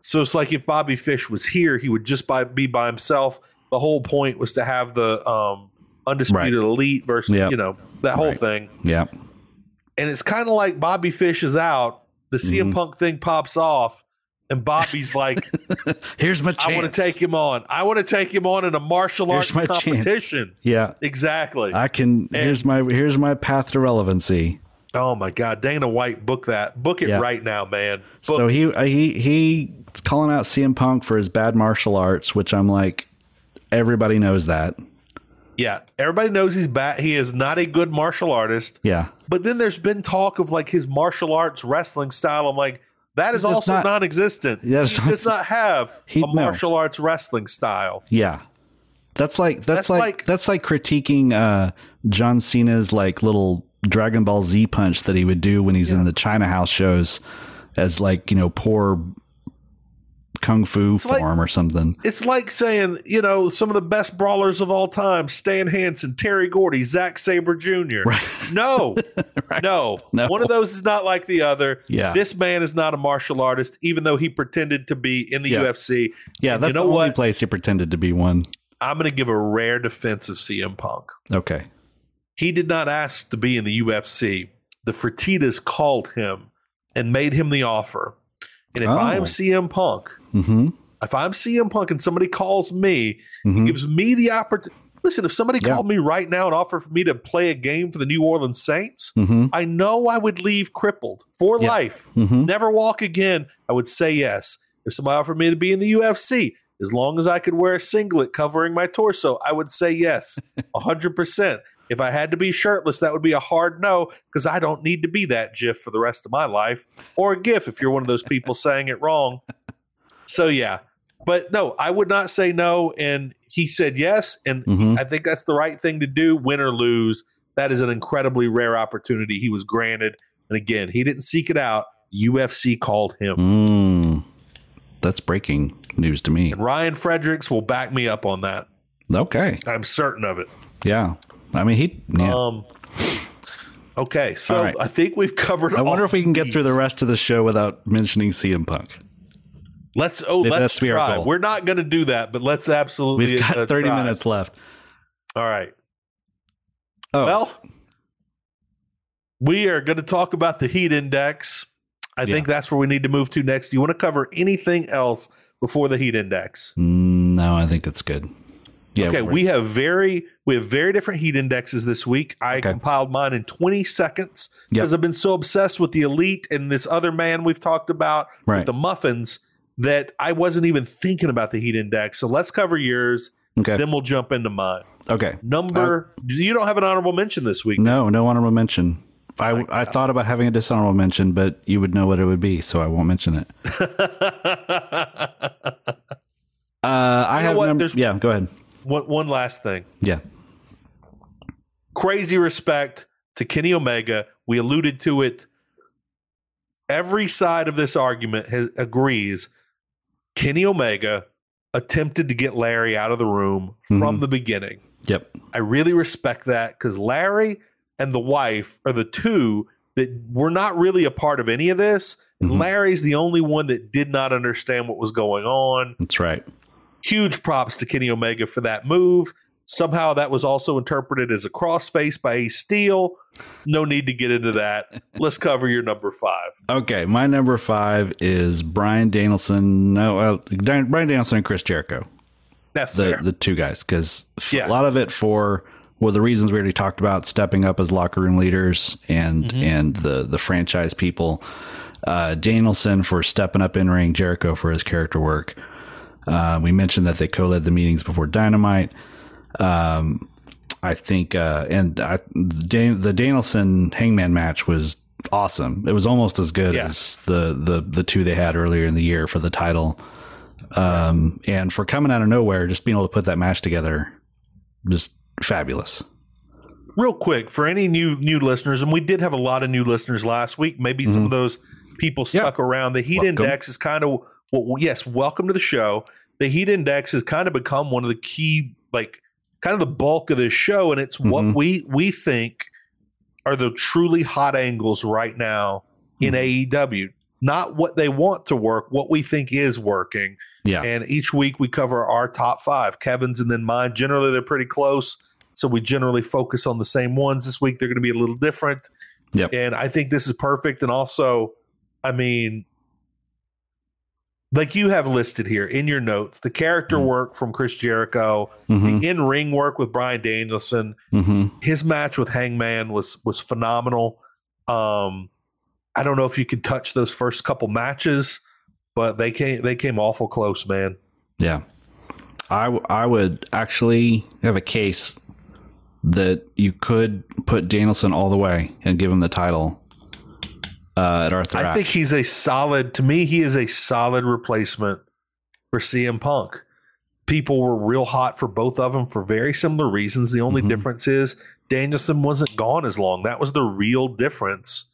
So it's like if Bobby Fish was here, he would just by, be by himself. The whole point was to have the um, undisputed right. elite versus yep. you know that whole right. thing. Yeah. And it's kind of like Bobby Fish is out, the CM mm-hmm. Punk thing pops off, and Bobby's like, "Here's my chance. I want to take him on. I want to take him on in a martial here's arts competition." Chance. Yeah, exactly. I can. And, here's my here's my path to relevancy. Oh my God, Dana White, book that. Book it yeah. right now, man. Book so he uh, he he calling out CM Punk for his bad martial arts, which I'm like, everybody knows that. Yeah, everybody knows he's bad. He is not a good martial artist. Yeah, but then there's been talk of like his martial arts wrestling style. I'm like, that is also not, non-existent. Yeah, he does not have he, a martial no. arts wrestling style. Yeah, that's like that's, that's like, like, that's like critiquing uh, John Cena's like little Dragon Ball Z punch that he would do when he's yeah. in the China House shows as like you know poor kung fu it's form like, or something. It's like saying, you know, some of the best brawlers of all time: Stan Hansen, Terry Gordy, Zack Sabre Jr. Right. No, right. no, no, one of those is not like the other. Yeah, this man is not a martial artist, even though he pretended to be in the yeah. UFC. Yeah, and that's you know the only what? place he pretended to be one. I'm going to give a rare defense of CM Punk. Okay. He did not ask to be in the UFC. The Fertitas called him and made him the offer. And if oh. I am oh. CM Punk, mm-hmm. if I'm CM Punk and somebody calls me, mm-hmm. gives me the opportunity. Listen, if somebody yeah. called me right now and offered for me to play a game for the New Orleans Saints, mm-hmm. I know I would leave crippled for yeah. life, mm-hmm. never walk again. I would say yes. If somebody offered me to be in the UFC, as long as I could wear a singlet covering my torso, I would say yes, 100%. If I had to be shirtless, that would be a hard no because I don't need to be that GIF for the rest of my life or a GIF if you're one of those people saying it wrong. So, yeah. But no, I would not say no. And he said yes. And mm-hmm. I think that's the right thing to do, win or lose. That is an incredibly rare opportunity he was granted. And again, he didn't seek it out. UFC called him. Mm, that's breaking news to me. And Ryan Fredericks will back me up on that. Okay. I'm certain of it. Yeah. I mean, he. Yeah. Um, okay. So right. I think we've covered. I wonder if we can get through the rest of the show without mentioning CM Punk. Let's oh Maybe let's try. We're not going to do that, but let's absolutely. We've got thirty try. minutes left. All right. Oh. Well, we are going to talk about the heat index. I yeah. think that's where we need to move to next. Do you want to cover anything else before the heat index? Mm, no, I think it's good. Yeah, okay, we have very we have very different heat indexes this week. I okay. compiled mine in 20 seconds because yep. I've been so obsessed with the elite and this other man we've talked about right. with the muffins that I wasn't even thinking about the heat index. So let's cover yours. Okay. Then we'll jump into mine. Okay. Number uh, you don't have an honorable mention this week. No, no honorable mention. I, I thought about having a dishonorable mention, but you would know what it would be, so I won't mention it. uh, I you have number, yeah. Go ahead. One one last thing. Yeah. Crazy respect to Kenny Omega. We alluded to it. Every side of this argument has, agrees. Kenny Omega attempted to get Larry out of the room from mm-hmm. the beginning. Yep. I really respect that because Larry and the wife are the two that were not really a part of any of this. And mm-hmm. Larry's the only one that did not understand what was going on. That's right. Huge props to Kenny Omega for that move. Somehow that was also interpreted as a crossface by Ace Steel. No need to get into that. Let's cover your number five. Okay, my number five is Bryan Danielson. No, uh, Bryan Danielson and Chris Jericho. That's the fair. the two guys because yeah. a lot of it for well, the reasons we already talked about stepping up as locker room leaders and mm-hmm. and the the franchise people. Uh, Danielson for stepping up in ring, Jericho for his character work. Uh, we mentioned that they co-led the meetings before Dynamite. Um, I think, uh, and I, Dan, the Danielson Hangman match was awesome. It was almost as good yeah. as the, the the two they had earlier in the year for the title. Um, and for coming out of nowhere, just being able to put that match together, just fabulous. Real quick for any new new listeners, and we did have a lot of new listeners last week. Maybe mm-hmm. some of those people stuck yeah. around. The heat welcome. index is kind of well, yes, welcome to the show. The heat index has kind of become one of the key, like, kind of the bulk of this show, and it's mm-hmm. what we we think are the truly hot angles right now in mm-hmm. AEW. Not what they want to work, what we think is working. Yeah. And each week we cover our top five, Kevin's and then mine. Generally, they're pretty close. So we generally focus on the same ones. This week, they're going to be a little different. Yep. And I think this is perfect. And also, I mean, like you have listed here in your notes, the character mm-hmm. work from Chris Jericho, mm-hmm. the in ring work with Bryan Danielson, mm-hmm. his match with Hangman was was phenomenal. Um, I don't know if you could touch those first couple matches but they came they came awful close, man. Yeah, I I would actually have a case that you could put Danielson all the way and give him the title uh, at Arthur. I think he's a solid. To me, he is a solid replacement for CM Punk. People were real hot for both of them for very similar reasons. The only mm-hmm. difference is Danielson wasn't gone as long. That was the real difference.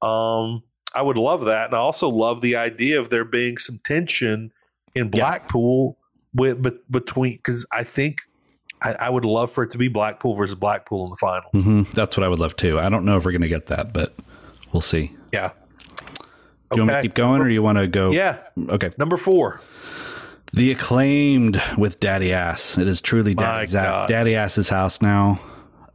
Um, I would love that, and I also love the idea of there being some tension in Blackpool yeah. with between because I think I, I, would love for it to be Blackpool versus Blackpool in the final. Mm-hmm. That's what I would love too. I don't know if we're going to get that, but we'll see. Yeah. Do you want me to keep going, or you want to go? Yeah. Okay. Number four. The acclaimed with Daddy Ass. It is truly Daddy, Daddy Ass's house now.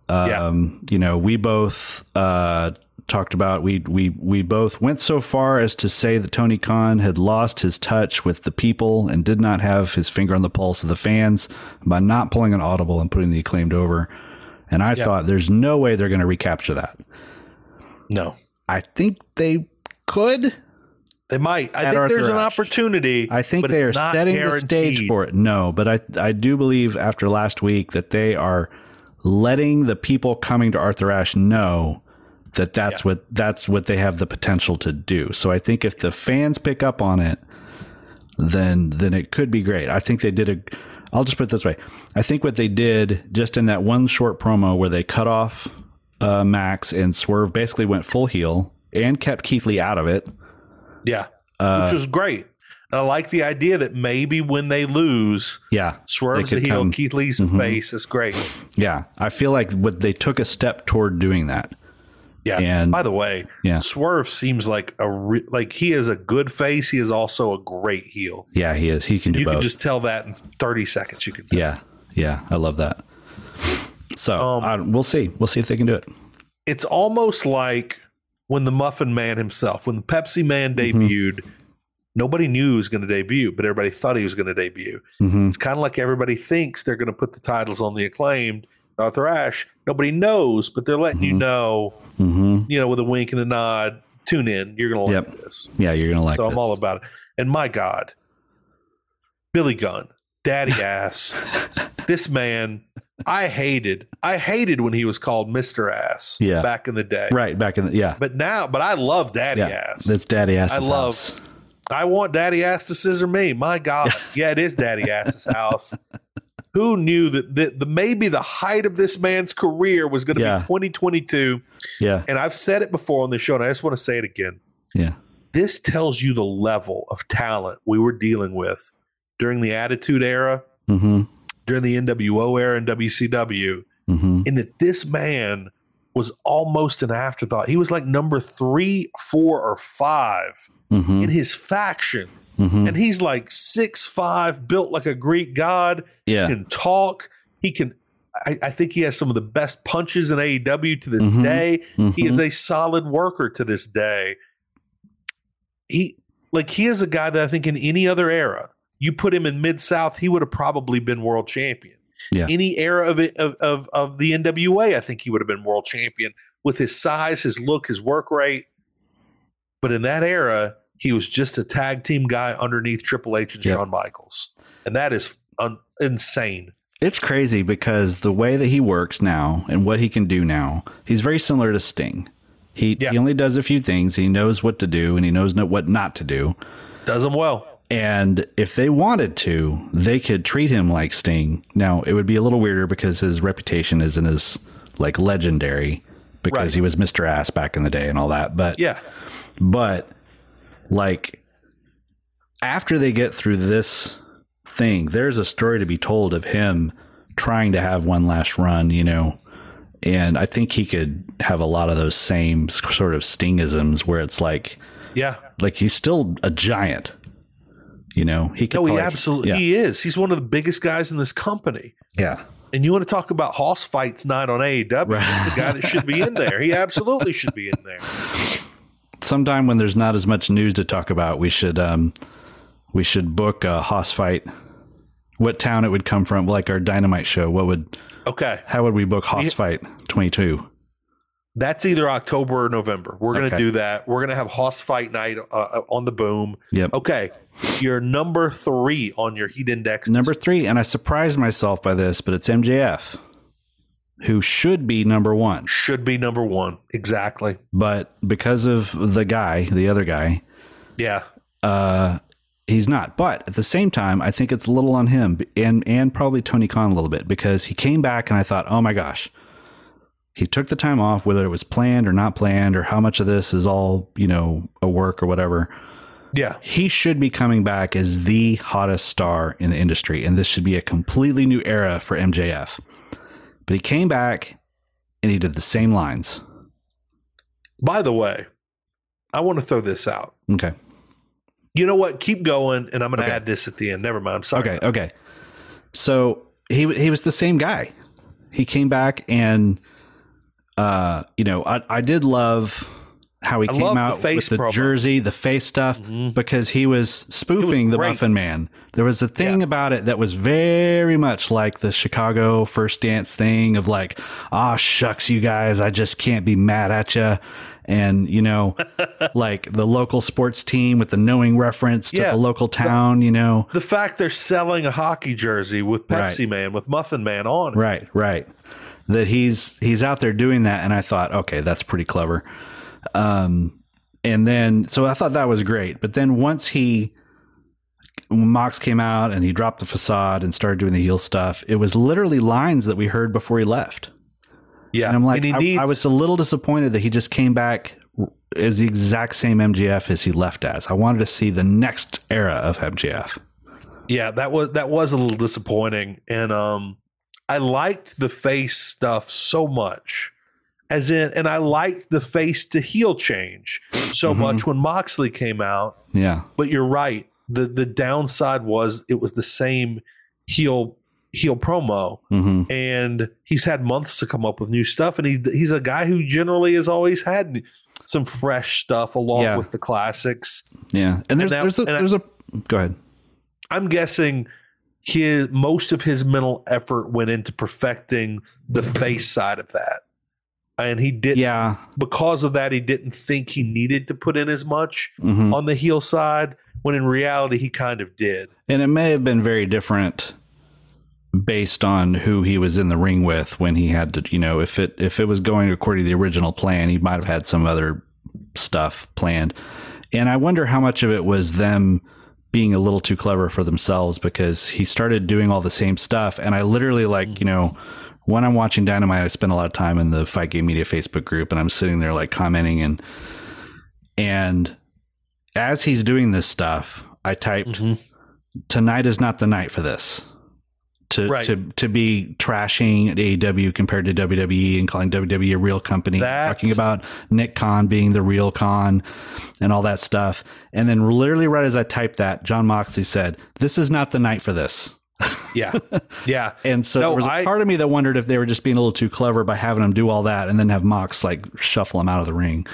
Um, yeah. You know, we both uh, talked about we we we both went so far as to say that Tony Khan had lost his touch with the people and did not have his finger on the pulse of the fans by not pulling an audible and putting the acclaimed over. And I thought there's no way they're going to recapture that. No. I think they could. They might. I think there's an opportunity. I think they are setting guaranteed. the stage for it. No, but I I do believe after last week that they are letting the people coming to Arthur Ashe know that that's yeah. what that's what they have the potential to do. So I think if the fans pick up on it, then then it could be great. I think they did a. I'll just put it this way. I think what they did just in that one short promo where they cut off uh, Max and Swerve basically went full heel and kept Keith Lee out of it. Yeah, uh, which was great. And I like the idea that maybe when they lose, yeah, swerves the heel, come, Keith Lee's mm-hmm. face. It's great. Yeah, I feel like what they took a step toward doing that. Yeah. And by the way, yeah, Swerve seems like a re- like he is a good face. He is also a great heel. Yeah, he is. He can do you both. can just tell that in thirty seconds. You can. Yeah, yeah, I love that. So um, we'll see. We'll see if they can do it. It's almost like when the Muffin Man himself, when the Pepsi Man mm-hmm. debuted. Mm-hmm nobody knew he was going to debut, but everybody thought he was going to debut. Mm-hmm. It's kind of like everybody thinks they're going to put the titles on the acclaimed Arthur Ashe. Nobody knows, but they're letting mm-hmm. you know, mm-hmm. you know, with a wink and a nod. Tune in. You're going to like yep. this. Yeah, you're going to like. So this. I'm all about it. And my God, Billy Gunn, daddy ass. this man, I hated. I hated when he was called Mister Ass. Yeah, back in the day. Right back in the yeah. But now, but I love daddy yeah, ass. That's daddy ass. I love. House. I want daddy ass to scissor me. My God, yeah, it is daddy ass's house. Who knew that the, the, maybe the height of this man's career was going to yeah. be 2022? Yeah. And I've said it before on the show, and I just want to say it again. Yeah. This tells you the level of talent we were dealing with during the Attitude Era, mm-hmm. During the NWO era and WCW, mm-hmm. and that this man was almost an afterthought. He was like number three, four, or 5 mm-hmm. in his faction Mm-hmm. And he's like six five, built like a Greek god. Yeah. He Can talk. He can I, I think he has some of the best punches in AEW to this mm-hmm. day. Mm-hmm. He is mm-hmm. a solid worker to this day. He like he is a guy that I think in any other era, you put him in mid South, he would have probably been world champion. Yeah. Any era of it of, of of the NWA, I think he would have been world champion with his size, his look, his work rate. But in that era, he was just a tag team guy underneath Triple H and yep. Shawn Michaels. And that is un- insane. It's crazy because the way that he works now and what he can do now, he's very similar to Sting. He, yeah. he only does a few things. He knows what to do and he knows what not to do. Does them well. And if they wanted to, they could treat him like Sting. Now, it would be a little weirder because his reputation isn't as like legendary because right. he was Mr. Ass back in the day and all that. But yeah. But like after they get through this thing, there's a story to be told of him trying to have one last run, you know. And I think he could have a lot of those same sort of stingisms where it's like, yeah, like he's still a giant. You know, he could. No, he absolutely yeah. he is. He's one of the biggest guys in this company. Yeah. And you want to talk about hoss fights night on AEW? Right. He's the guy that should be in there. He absolutely should be in there sometime when there's not as much news to talk about, we should um, we should book a hoss fight. What town it would come from, like our dynamite show. What would okay? How would we book hoss fight twenty two? That's either October or November. We're going to okay. do that. We're going to have Hoss Fight Night uh, uh, on the boom. Yep. Okay. You're number three on your heat index. Number three. And I surprised myself by this, but it's MJF who should be number one. Should be number one. Exactly. But because of the guy, the other guy, yeah, uh, he's not. But at the same time, I think it's a little on him and and probably Tony Khan a little bit because he came back and I thought, oh my gosh, he took the time off, whether it was planned or not planned, or how much of this is all you know a work or whatever. Yeah, he should be coming back as the hottest star in the industry, and this should be a completely new era for MJF. But he came back and he did the same lines. By the way, I want to throw this out. Okay. You know what? Keep going, and I'm going to okay. add this at the end. Never mind. I'm sorry. Okay. Okay. So he he was the same guy. He came back and, uh, you know, I I did love how he I came out the with the promo. jersey, the face stuff, mm-hmm. because he was spoofing was the Muffin Man. There was a thing yeah. about it that was very much like the Chicago first dance thing of like, ah, oh, shucks, you guys, I just can't be mad at you. And, you know, like the local sports team with the knowing reference to yeah. the local town, the, you know. The fact they're selling a hockey jersey with Pepsi right. Man, with Muffin Man on it. Right, right. That he's he's out there doing that. And I thought, okay, that's pretty clever. Um, and then, so I thought that was great. But then once he, when Mox came out and he dropped the facade and started doing the heel stuff, it was literally lines that we heard before he left. Yeah. And I'm like, and I, needs- I was a little disappointed that he just came back is the exact same MJF as he left as. I wanted to see the next era of MJF Yeah, that was that was a little disappointing, and um, I liked the face stuff so much, as in, and I liked the face to heel change so mm-hmm. much when Moxley came out. Yeah, but you're right. the The downside was it was the same heel heel promo, mm-hmm. and he's had months to come up with new stuff, and he's he's a guy who generally has always had some fresh stuff along yeah. with the classics. Yeah, and there's and that, there's a, there's a go ahead. I'm guessing his most of his mental effort went into perfecting the face side of that. And he did yeah. because of that he didn't think he needed to put in as much mm-hmm. on the heel side when in reality he kind of did. And it may have been very different based on who he was in the ring with when he had to, you know, if it if it was going according to the original plan, he might have had some other stuff planned. And I wonder how much of it was them being a little too clever for themselves because he started doing all the same stuff and I literally like, you know, when I'm watching Dynamite, I spend a lot of time in the Fight Game Media Facebook group and I'm sitting there like commenting and and as he's doing this stuff, I typed mm-hmm. tonight is not the night for this to right. to to be trashing AEW compared to WWE and calling WWE a real company, That's... talking about Nick Khan being the real Khan and all that stuff. And then literally right as I typed that, Jon Moxley said, "This is not the night for this." yeah, yeah. and so no, there was a I, part of me that wondered if they were just being a little too clever by having him do all that and then have Mox like shuffle him out of the ring.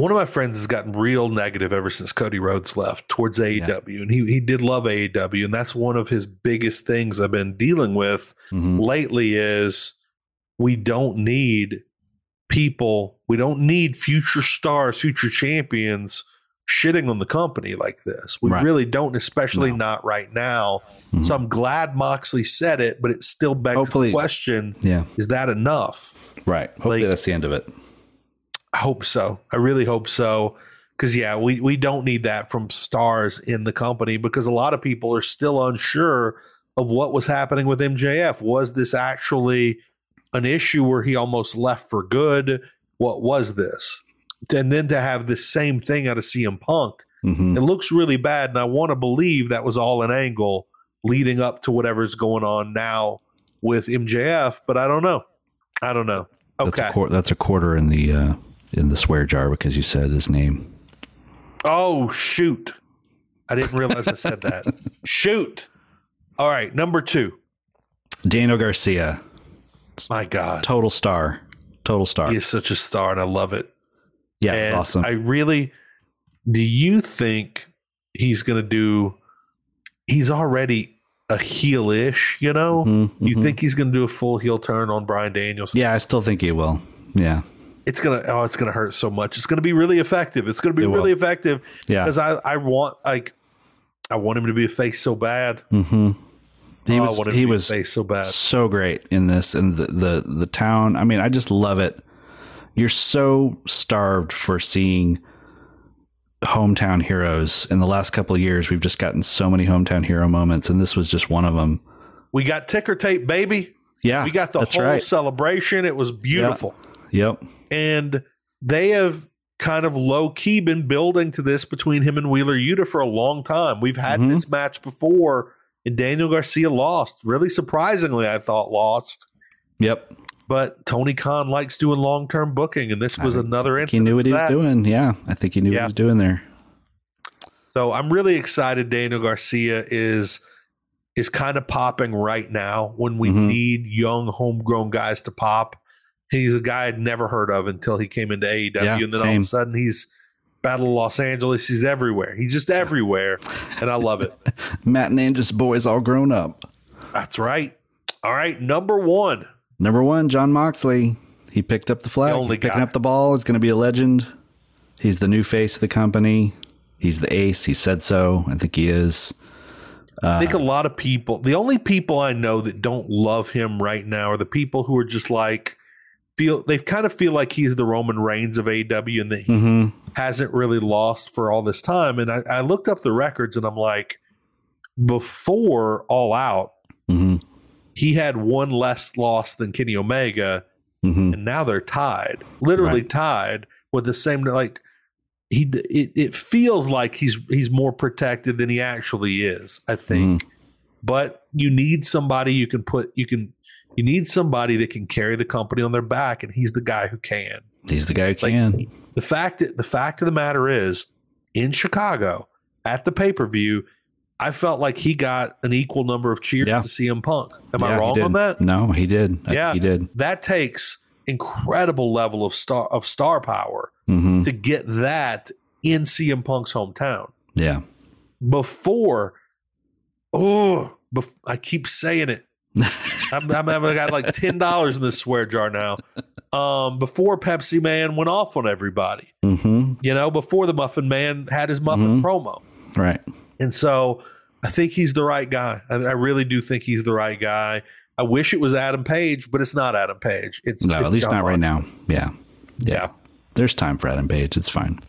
One of my friends has gotten real negative ever since Cody Rhodes left towards AEW, yeah. and he he did love AEW, and that's one of his biggest things I've been dealing with mm-hmm. lately is we don't need people, we don't need future stars, future champions shitting on the company like this. We right. really don't, especially no. not right now. Mm-hmm. So I'm glad Moxley said it, but it still begs Hopefully, the question: Yeah, is that enough? Right. Hopefully, like, that's the end of it. I hope so. I really hope so. Because yeah, we we don't need that from stars in the company because a lot of people are still unsure of what was happening with MJF. Was this actually an issue where he almost left for good? What was this? And then to have the same thing out of CM Punk, mm-hmm. it looks really bad. And I want to believe that was all an angle leading up to whatever's going on now with MJF, but I don't know. I don't know. Okay, that's a, qu- that's a quarter in the uh, in the swear jar because you said his name. Oh shoot! I didn't realize I said that. Shoot! All right, number two. Daniel Garcia. My God, total star, total star. He's such a star, and I love it. Yeah, and awesome. I really. Do you think he's going to do? He's already a heelish, you know. Mm-hmm, you mm-hmm. think he's going to do a full heel turn on Bryan Danielson? Yeah, I still think he will. Yeah it's gonna oh it's gonna hurt so much. It's gonna be really effective. It's gonna be it really will. effective. Yeah, because I I want like I want him to be a face so bad. Mm-hmm. He oh, was he was so bad, so great in this, and the the the town. I mean, I just love it. You're so starved for seeing hometown heroes. In the last couple of years, we've just gotten so many hometown hero moments, and this was just one of them. We got ticker tape, baby. Yeah, we got the whole right. celebration. It was beautiful. Yep. yep and they have kind of low key been building to this between him and Wheeler Yuta for a long time. We've had mm-hmm. this match before, and Daniel Garcia lost. Really surprisingly, I thought lost. Yep. But Tony Khan likes doing long term booking, and this was another instance. He knew what he was doing. Yeah, I think he knew yeah. what he was doing there. So I'm really excited. Daniel Garcia is is kind of popping right now when we mm-hmm. need young homegrown guys to pop. He's a guy I'd never heard of until he came into AEW, yeah, and then same. all of a sudden he's Battle Los Angeles. He's everywhere. He's just everywhere, and I love it. Matt and Angel's boys all grown up. That's right. All right, number one. Number one, Jon Moxley. He picked up the flag. The only He's picking guy. up the ball. He's going to be a legend. He's the new face of the company. He's the ace. He said so. I think he is. Uh, I think a lot of people, the only people I know that don't love him right now are the people who are just like, feel they kind of feel like he's the Roman Reigns of AW and that he mm-hmm. hasn't really lost for all this time. And I, I, looked up the records and I'm like, before All Out, mm-hmm. he had one less loss than Kenny Omega, mm-hmm. and now they're tied, literally right. tied. with the same like he it, it feels like he's he's more protected than he actually is. I think, mm. but you need somebody you can put you can you need somebody that can carry the company on their back, and he's the guy who can. He's the guy who like, can. The fact the fact of the matter is, in Chicago at the pay per view, I felt like he got an equal number of cheers yeah. to CM Punk. Am yeah, I wrong on that? No, he did. Yeah, he did. That takes incredible level of star of star power mm-hmm. to get that in CM Punk's hometown. Yeah. Before, oh, bef- I keep saying it. I'm, I'm, I got like ten dollars in this swear jar now. Um, before Pepsi Man went off on everybody, mm-hmm. you know, before the Muffin Man had his Muffin mm-hmm. promo, right? And so I think he's the right guy. I, I, really do think he's the right guy. I wish it was Adam Page, but it's not Adam Page. It's no, it's at least Jon not right now. Yeah. yeah, yeah. There's time for Adam Page. It's fine.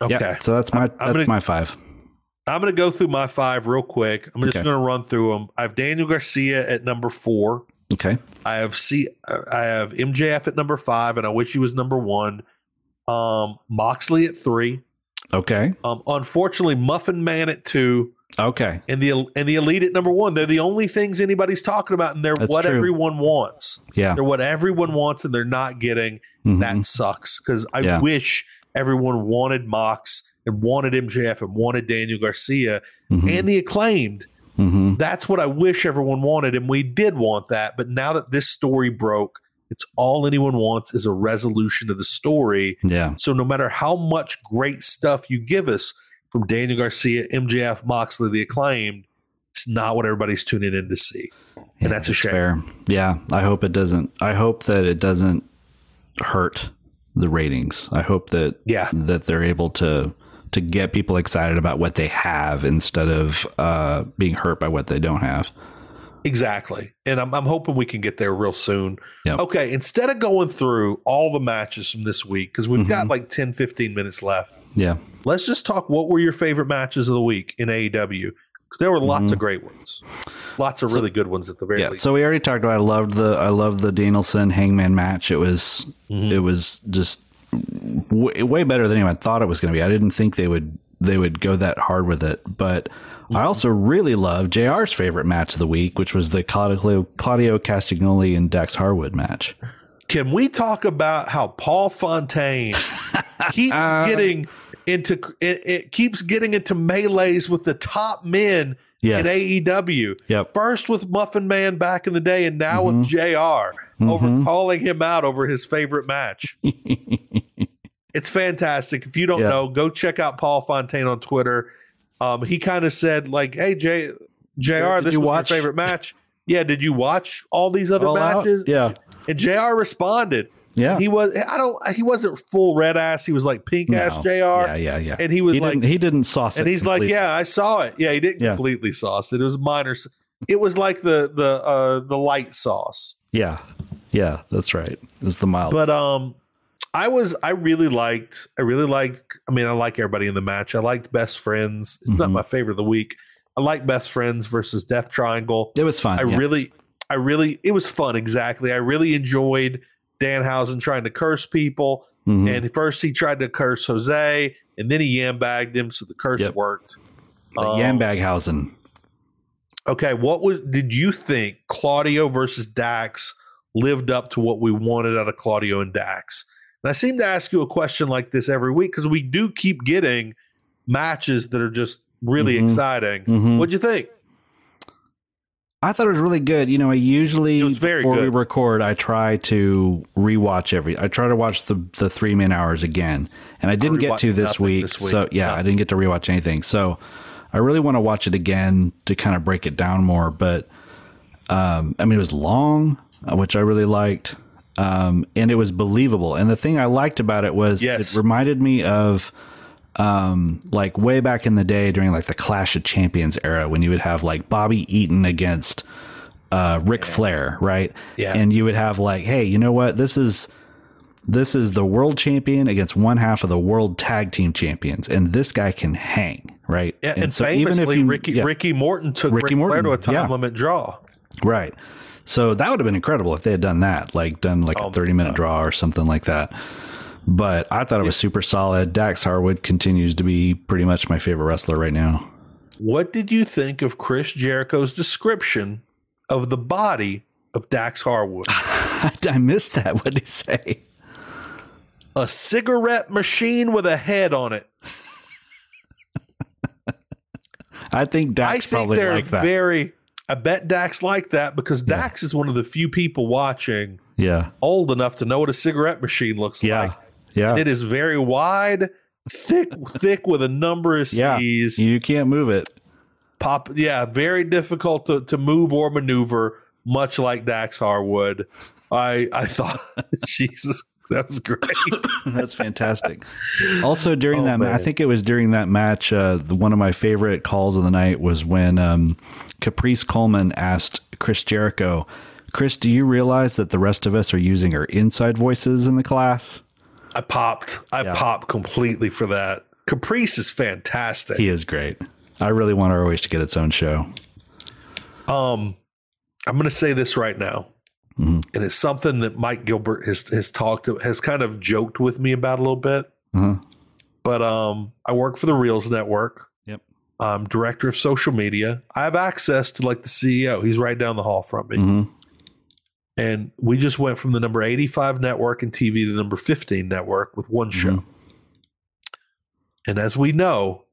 Okay, yeah, so that's my I'm, that's gonna, my five. I'm going to go through my five real quick. I'm just okay. going to run through them. I have Daniel Garcia at number four. Okay. I have C. I have MJF at number five, and I wish he was number one. Um, Moxley at three. Okay. Um, unfortunately, Muffin Man at two. Okay. And the and the elite at number one. They're the only things anybody's talking about, and they're That's what true. everyone wants. Yeah. They're what everyone wants, and they're not getting. Mm-hmm. That sucks because I yeah. wish everyone wanted Mox and wanted MJF and wanted Daniel Garcia mm-hmm. and the acclaimed. Mm-hmm. That's what I wish everyone wanted, and we did want that. But now that this story broke, it's all anyone wants is a resolution to the story. Yeah. So no matter how much great stuff you give us from Daniel Garcia, MJF, Moxley, the acclaimed, it's not what everybody's tuning in to see. And yeah, that's a shame. Fair. Yeah. I hope it doesn't I hope that it doesn't hurt the ratings. I hope that yeah. that they're able to to get people excited about what they have instead of uh, being hurt by what they don't have. Exactly. And I'm, I'm hoping we can get there real soon. Yep. Okay. Instead of going through all the matches from this week, because we've mm-hmm. got like 10, 15 minutes left. Yeah. Let's just talk what were your favorite matches of the week in AEW? Because there were lots mm-hmm. of great ones. Lots of so, really good ones at the very yeah, least. So we already talked about I loved the I loved the Danielson Hangman match. It was mm-hmm. it was just w- way better than anyone thought it was going to be. I didn't think they would they would go that hard with it, but mm-hmm. I also really love JR's favorite match of the week, which was the Claudio, Claudio Castagnoli and Dax Harwood match. Can we talk about how Paul Fontaine keeps uh, getting into it, it, keeps getting into melees with the top men yes. in AEW. Yep. First with Muffin Man back in the day, and now mm-hmm. with JR mm-hmm. over calling him out over his favorite match. it's fantastic. If you don't yep. know, go check out Paul Fontaine on Twitter. Um, he kind of said like, "Hey, J, JR, this was watch? your favorite match." Yeah, did you watch all these other all matches? Out? Yeah. And JR. responded. Yeah, he was. I don't. He wasn't full red ass. He was like pink no. ass JR. Yeah, yeah, yeah. And he was he like, didn't, he didn't sauce it. And he's completely. like, yeah, I saw it. Yeah, he didn't yeah. completely sauce it. It was minor. It was like the the uh the light sauce. Yeah, yeah, that's right. It was the mild. But um, I was. I really liked. I really liked. I mean, I like everybody in the match. I liked Best Friends. It's mm-hmm. not my favorite of the week. I like Best Friends versus Death Triangle. It was fun. I yeah. really, I really, it was fun. Exactly. I really enjoyed Danhausen trying to curse people. Mm-hmm. And first he tried to curse Jose, and then he yambagged him, so the curse yep. worked. The um, Yambaghausen. Okay, what was did you think Claudio versus Dax lived up to what we wanted out of Claudio and Dax? And I seem to ask you a question like this every week because we do keep getting matches that are just really mm-hmm. exciting. Mm-hmm. What'd you think? I thought it was really good. You know, I usually before good. we record, I try to rewatch every. I try to watch the the three man hours again, and I didn't get to this week, this week, So yeah, nothing. I didn't get to rewatch anything. So I really want to watch it again to kind of break it down more. But um, I mean, it was long, uh, which I really liked, um, and it was believable. And the thing I liked about it was yes. it reminded me of um, like way back in the day during like the Clash of Champions era when you would have like Bobby Eaton against uh, Ric yeah. Flair, right? Yeah. And you would have like, hey, you know what? This is this is the world champion against one half of the world tag team champions, and this guy can hang, right? Yeah, and, and so even if you, Ricky yeah, Ricky Morton took Ricky Ric Morton, Flair to a time yeah. limit draw, right? So that would have been incredible if they had done that, like done like oh, a thirty minute draw or something like that. But I thought it was super solid. Dax Harwood continues to be pretty much my favorite wrestler right now. What did you think of Chris Jericho's description of the body of Dax Harwood? I missed that. What did he say? A cigarette machine with a head on it. I think Dax I think probably they're like that. very. I bet Dax like that because yeah. Dax is one of the few people watching. Yeah, old enough to know what a cigarette machine looks yeah. like. Yeah, it is very wide, thick, thick with a number of C's. Yeah, you can't move it. Pop, yeah, very difficult to, to move or maneuver, much like Dax Harwood. I I thought, Jesus that was great. That's fantastic. Also, during oh, that, man. I think it was during that match. Uh, the, one of my favorite calls of the night was when um, Caprice Coleman asked Chris Jericho, "Chris, do you realize that the rest of us are using our inside voices in the class?" I popped. I yeah. popped completely for that. Caprice is fantastic. He is great. I really want ROH to get its own show. Um, I'm going to say this right now. Mm-hmm. And it's something that Mike Gilbert has has talked has kind of joked with me about a little bit. Mm-hmm. But um, I work for the Reelz Network. Yep. I'm director of social media. I have access to like the CEO. He's right down the hall from me. Mm-hmm. And we just went from the number 85 network and TV to the number 15 network with one show. Mm-hmm. And as we know,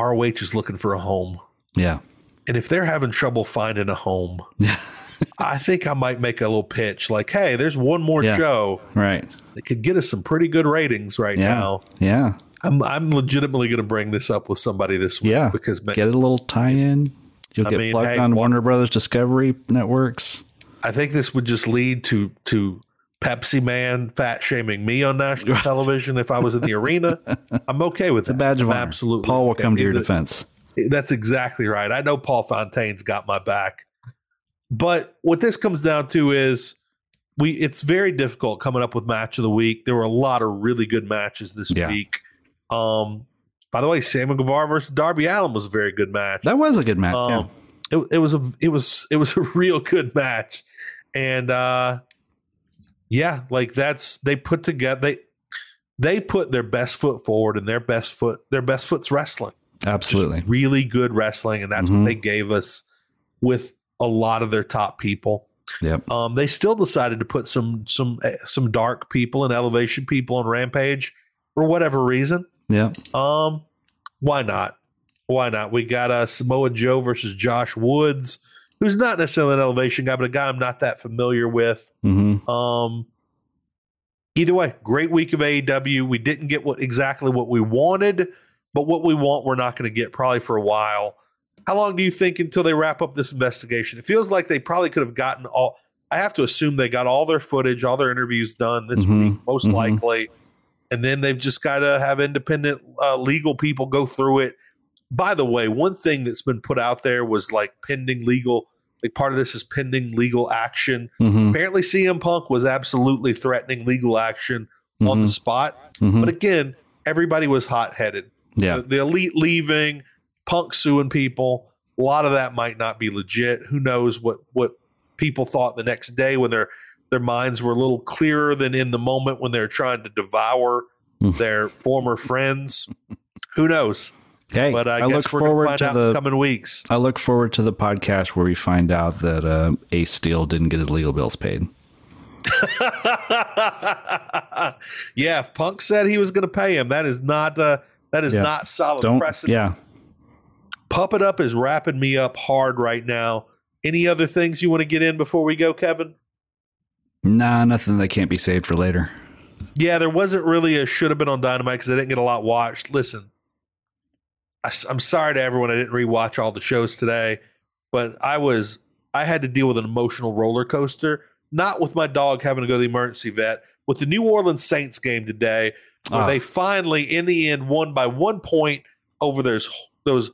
ROH is looking for a home. Yeah. And if they're having trouble finding a home, I think I might make a little pitch like, hey, there's one more yeah. show. Right. That could get us some pretty good ratings right yeah. now. Yeah. I'm I'm legitimately going to bring this up with somebody this week. Yeah. Because get a little tie in. You'll I get mean, plugged hey, on Warner Brothers Discovery networks. I think this would just lead to to Pepsi Man fat shaming me on national television if I was in the arena. I'm okay with it's that. a badge of I'm honor. Absolutely. Paul will come to your defense. That's exactly right. I know Paul Fontaine's got my back. But what this comes down to is we it's very difficult coming up with match of the week. There were a lot of really good matches this yeah. week. Um by the way, Samuel Guevara versus Darby Allin was a very good match. That was a good match. Um, yeah. it, it was a it was it was a real good match. And uh yeah, like that's they put together they they put their best foot forward and their best foot their best foot's wrestling. Absolutely. Really good wrestling and that's mm-hmm. what they gave us with a lot of their top people. Yep. Um, they still decided to put some some eh, some dark people and elevation people on Rampage for whatever reason. Yeah. Um, why not? Why not? We got uh, Samoa Joe versus Josh Woods, who's not necessarily an elevation guy, but a guy I'm not that familiar with. Mm-hmm. Um, either way, great week of AEW. We didn't get what exactly what we wanted, but what we want, we're not going to get probably for a while. How long do you think until they wrap up this investigation? It feels like they probably could have gotten all. I have to assume they got all their footage, all their interviews done this mm-hmm. week, most mm-hmm. likely, and then they've just got to have independent uh, legal people go through it. By the way, one thing that's been put out there was like pending legal. Like part of this is pending legal action. Mm-hmm. Apparently, CM Punk was absolutely threatening legal action on the mm-hmm. spot. Mm-hmm. But again, everybody was hot headed. Yeah, the, the elite leaving Punk suing people. A lot of that might not be legit. Who knows what what people thought the next day when their their minds were a little clearer than in the moment when they're trying to devour hmm. their former friends. Who knows? Hey, but I, I look forward to the coming weeks. I look forward to the podcast where we find out that uh, Ace Steel didn't get his legal bills paid. yeah, if Punk said he was going to pay him, that is not uh, that is yeah. not solid Don't, precedent. Yeah, Pup It Up is wrapping me up hard right now. Any other things you want to get in before we go, Kevin? Nah, nothing that can't be saved for later. Yeah, there wasn't really a should have been on Dynamite because I didn't get a lot watched. Listen, I, am sorry to everyone I didn't rewatch all the shows today, but I was I had to deal with an emotional roller coaster. Not with my dog having to go to the emergency vet, with the New Orleans Saints game today, where ah. they finally, in the end, won by one point over those those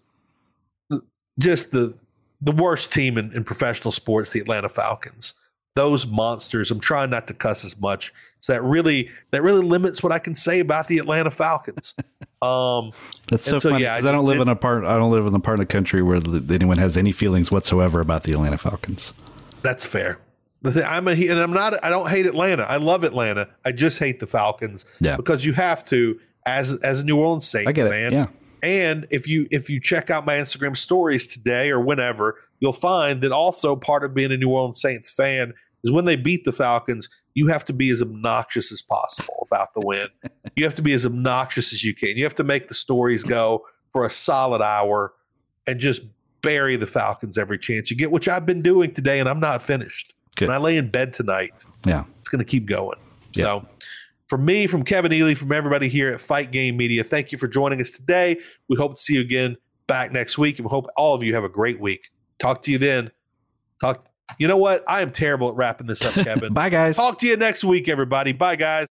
just the the worst team in, in professional sports, the Atlanta Falcons. Those monsters. I'm trying not to cuss as much. So that really that really limits what I can say about the Atlanta Falcons. Um, That's so, so funny because yeah, I, I, don't live in a part. I don't live in the part of the country where anyone has any feelings whatsoever about the Atlanta Falcons. That's fair. the thing I'm a and I'm not I don't hate Atlanta. I love Atlanta. I just hate the Falcons. Yeah. Because you have to as as a New Orleans Saints I get fan. It. Yeah. And if you if you check out my Instagram stories today or whenever, you'll find that also part of being a New Orleans Saints fan is when they beat the Falcons, you have to be as obnoxious as possible about the win. you have to be as obnoxious as you can. You have to make the stories go for a solid hour and just bury the Falcons every chance you get, which I've been doing today, and I'm not finished. Good. When I lay in bed tonight, yeah, it's going to keep going. Yeah. So, from me, from Kevin Ely, from everybody here at Fight Game Media, thank you for joining us today. We hope to see you again back next week, and we hope all of you have a great week. Talk to you then. Talk. You know what? I am terrible at wrapping this up, Kevin. Bye, guys. Talk to you next week, everybody. Bye, guys.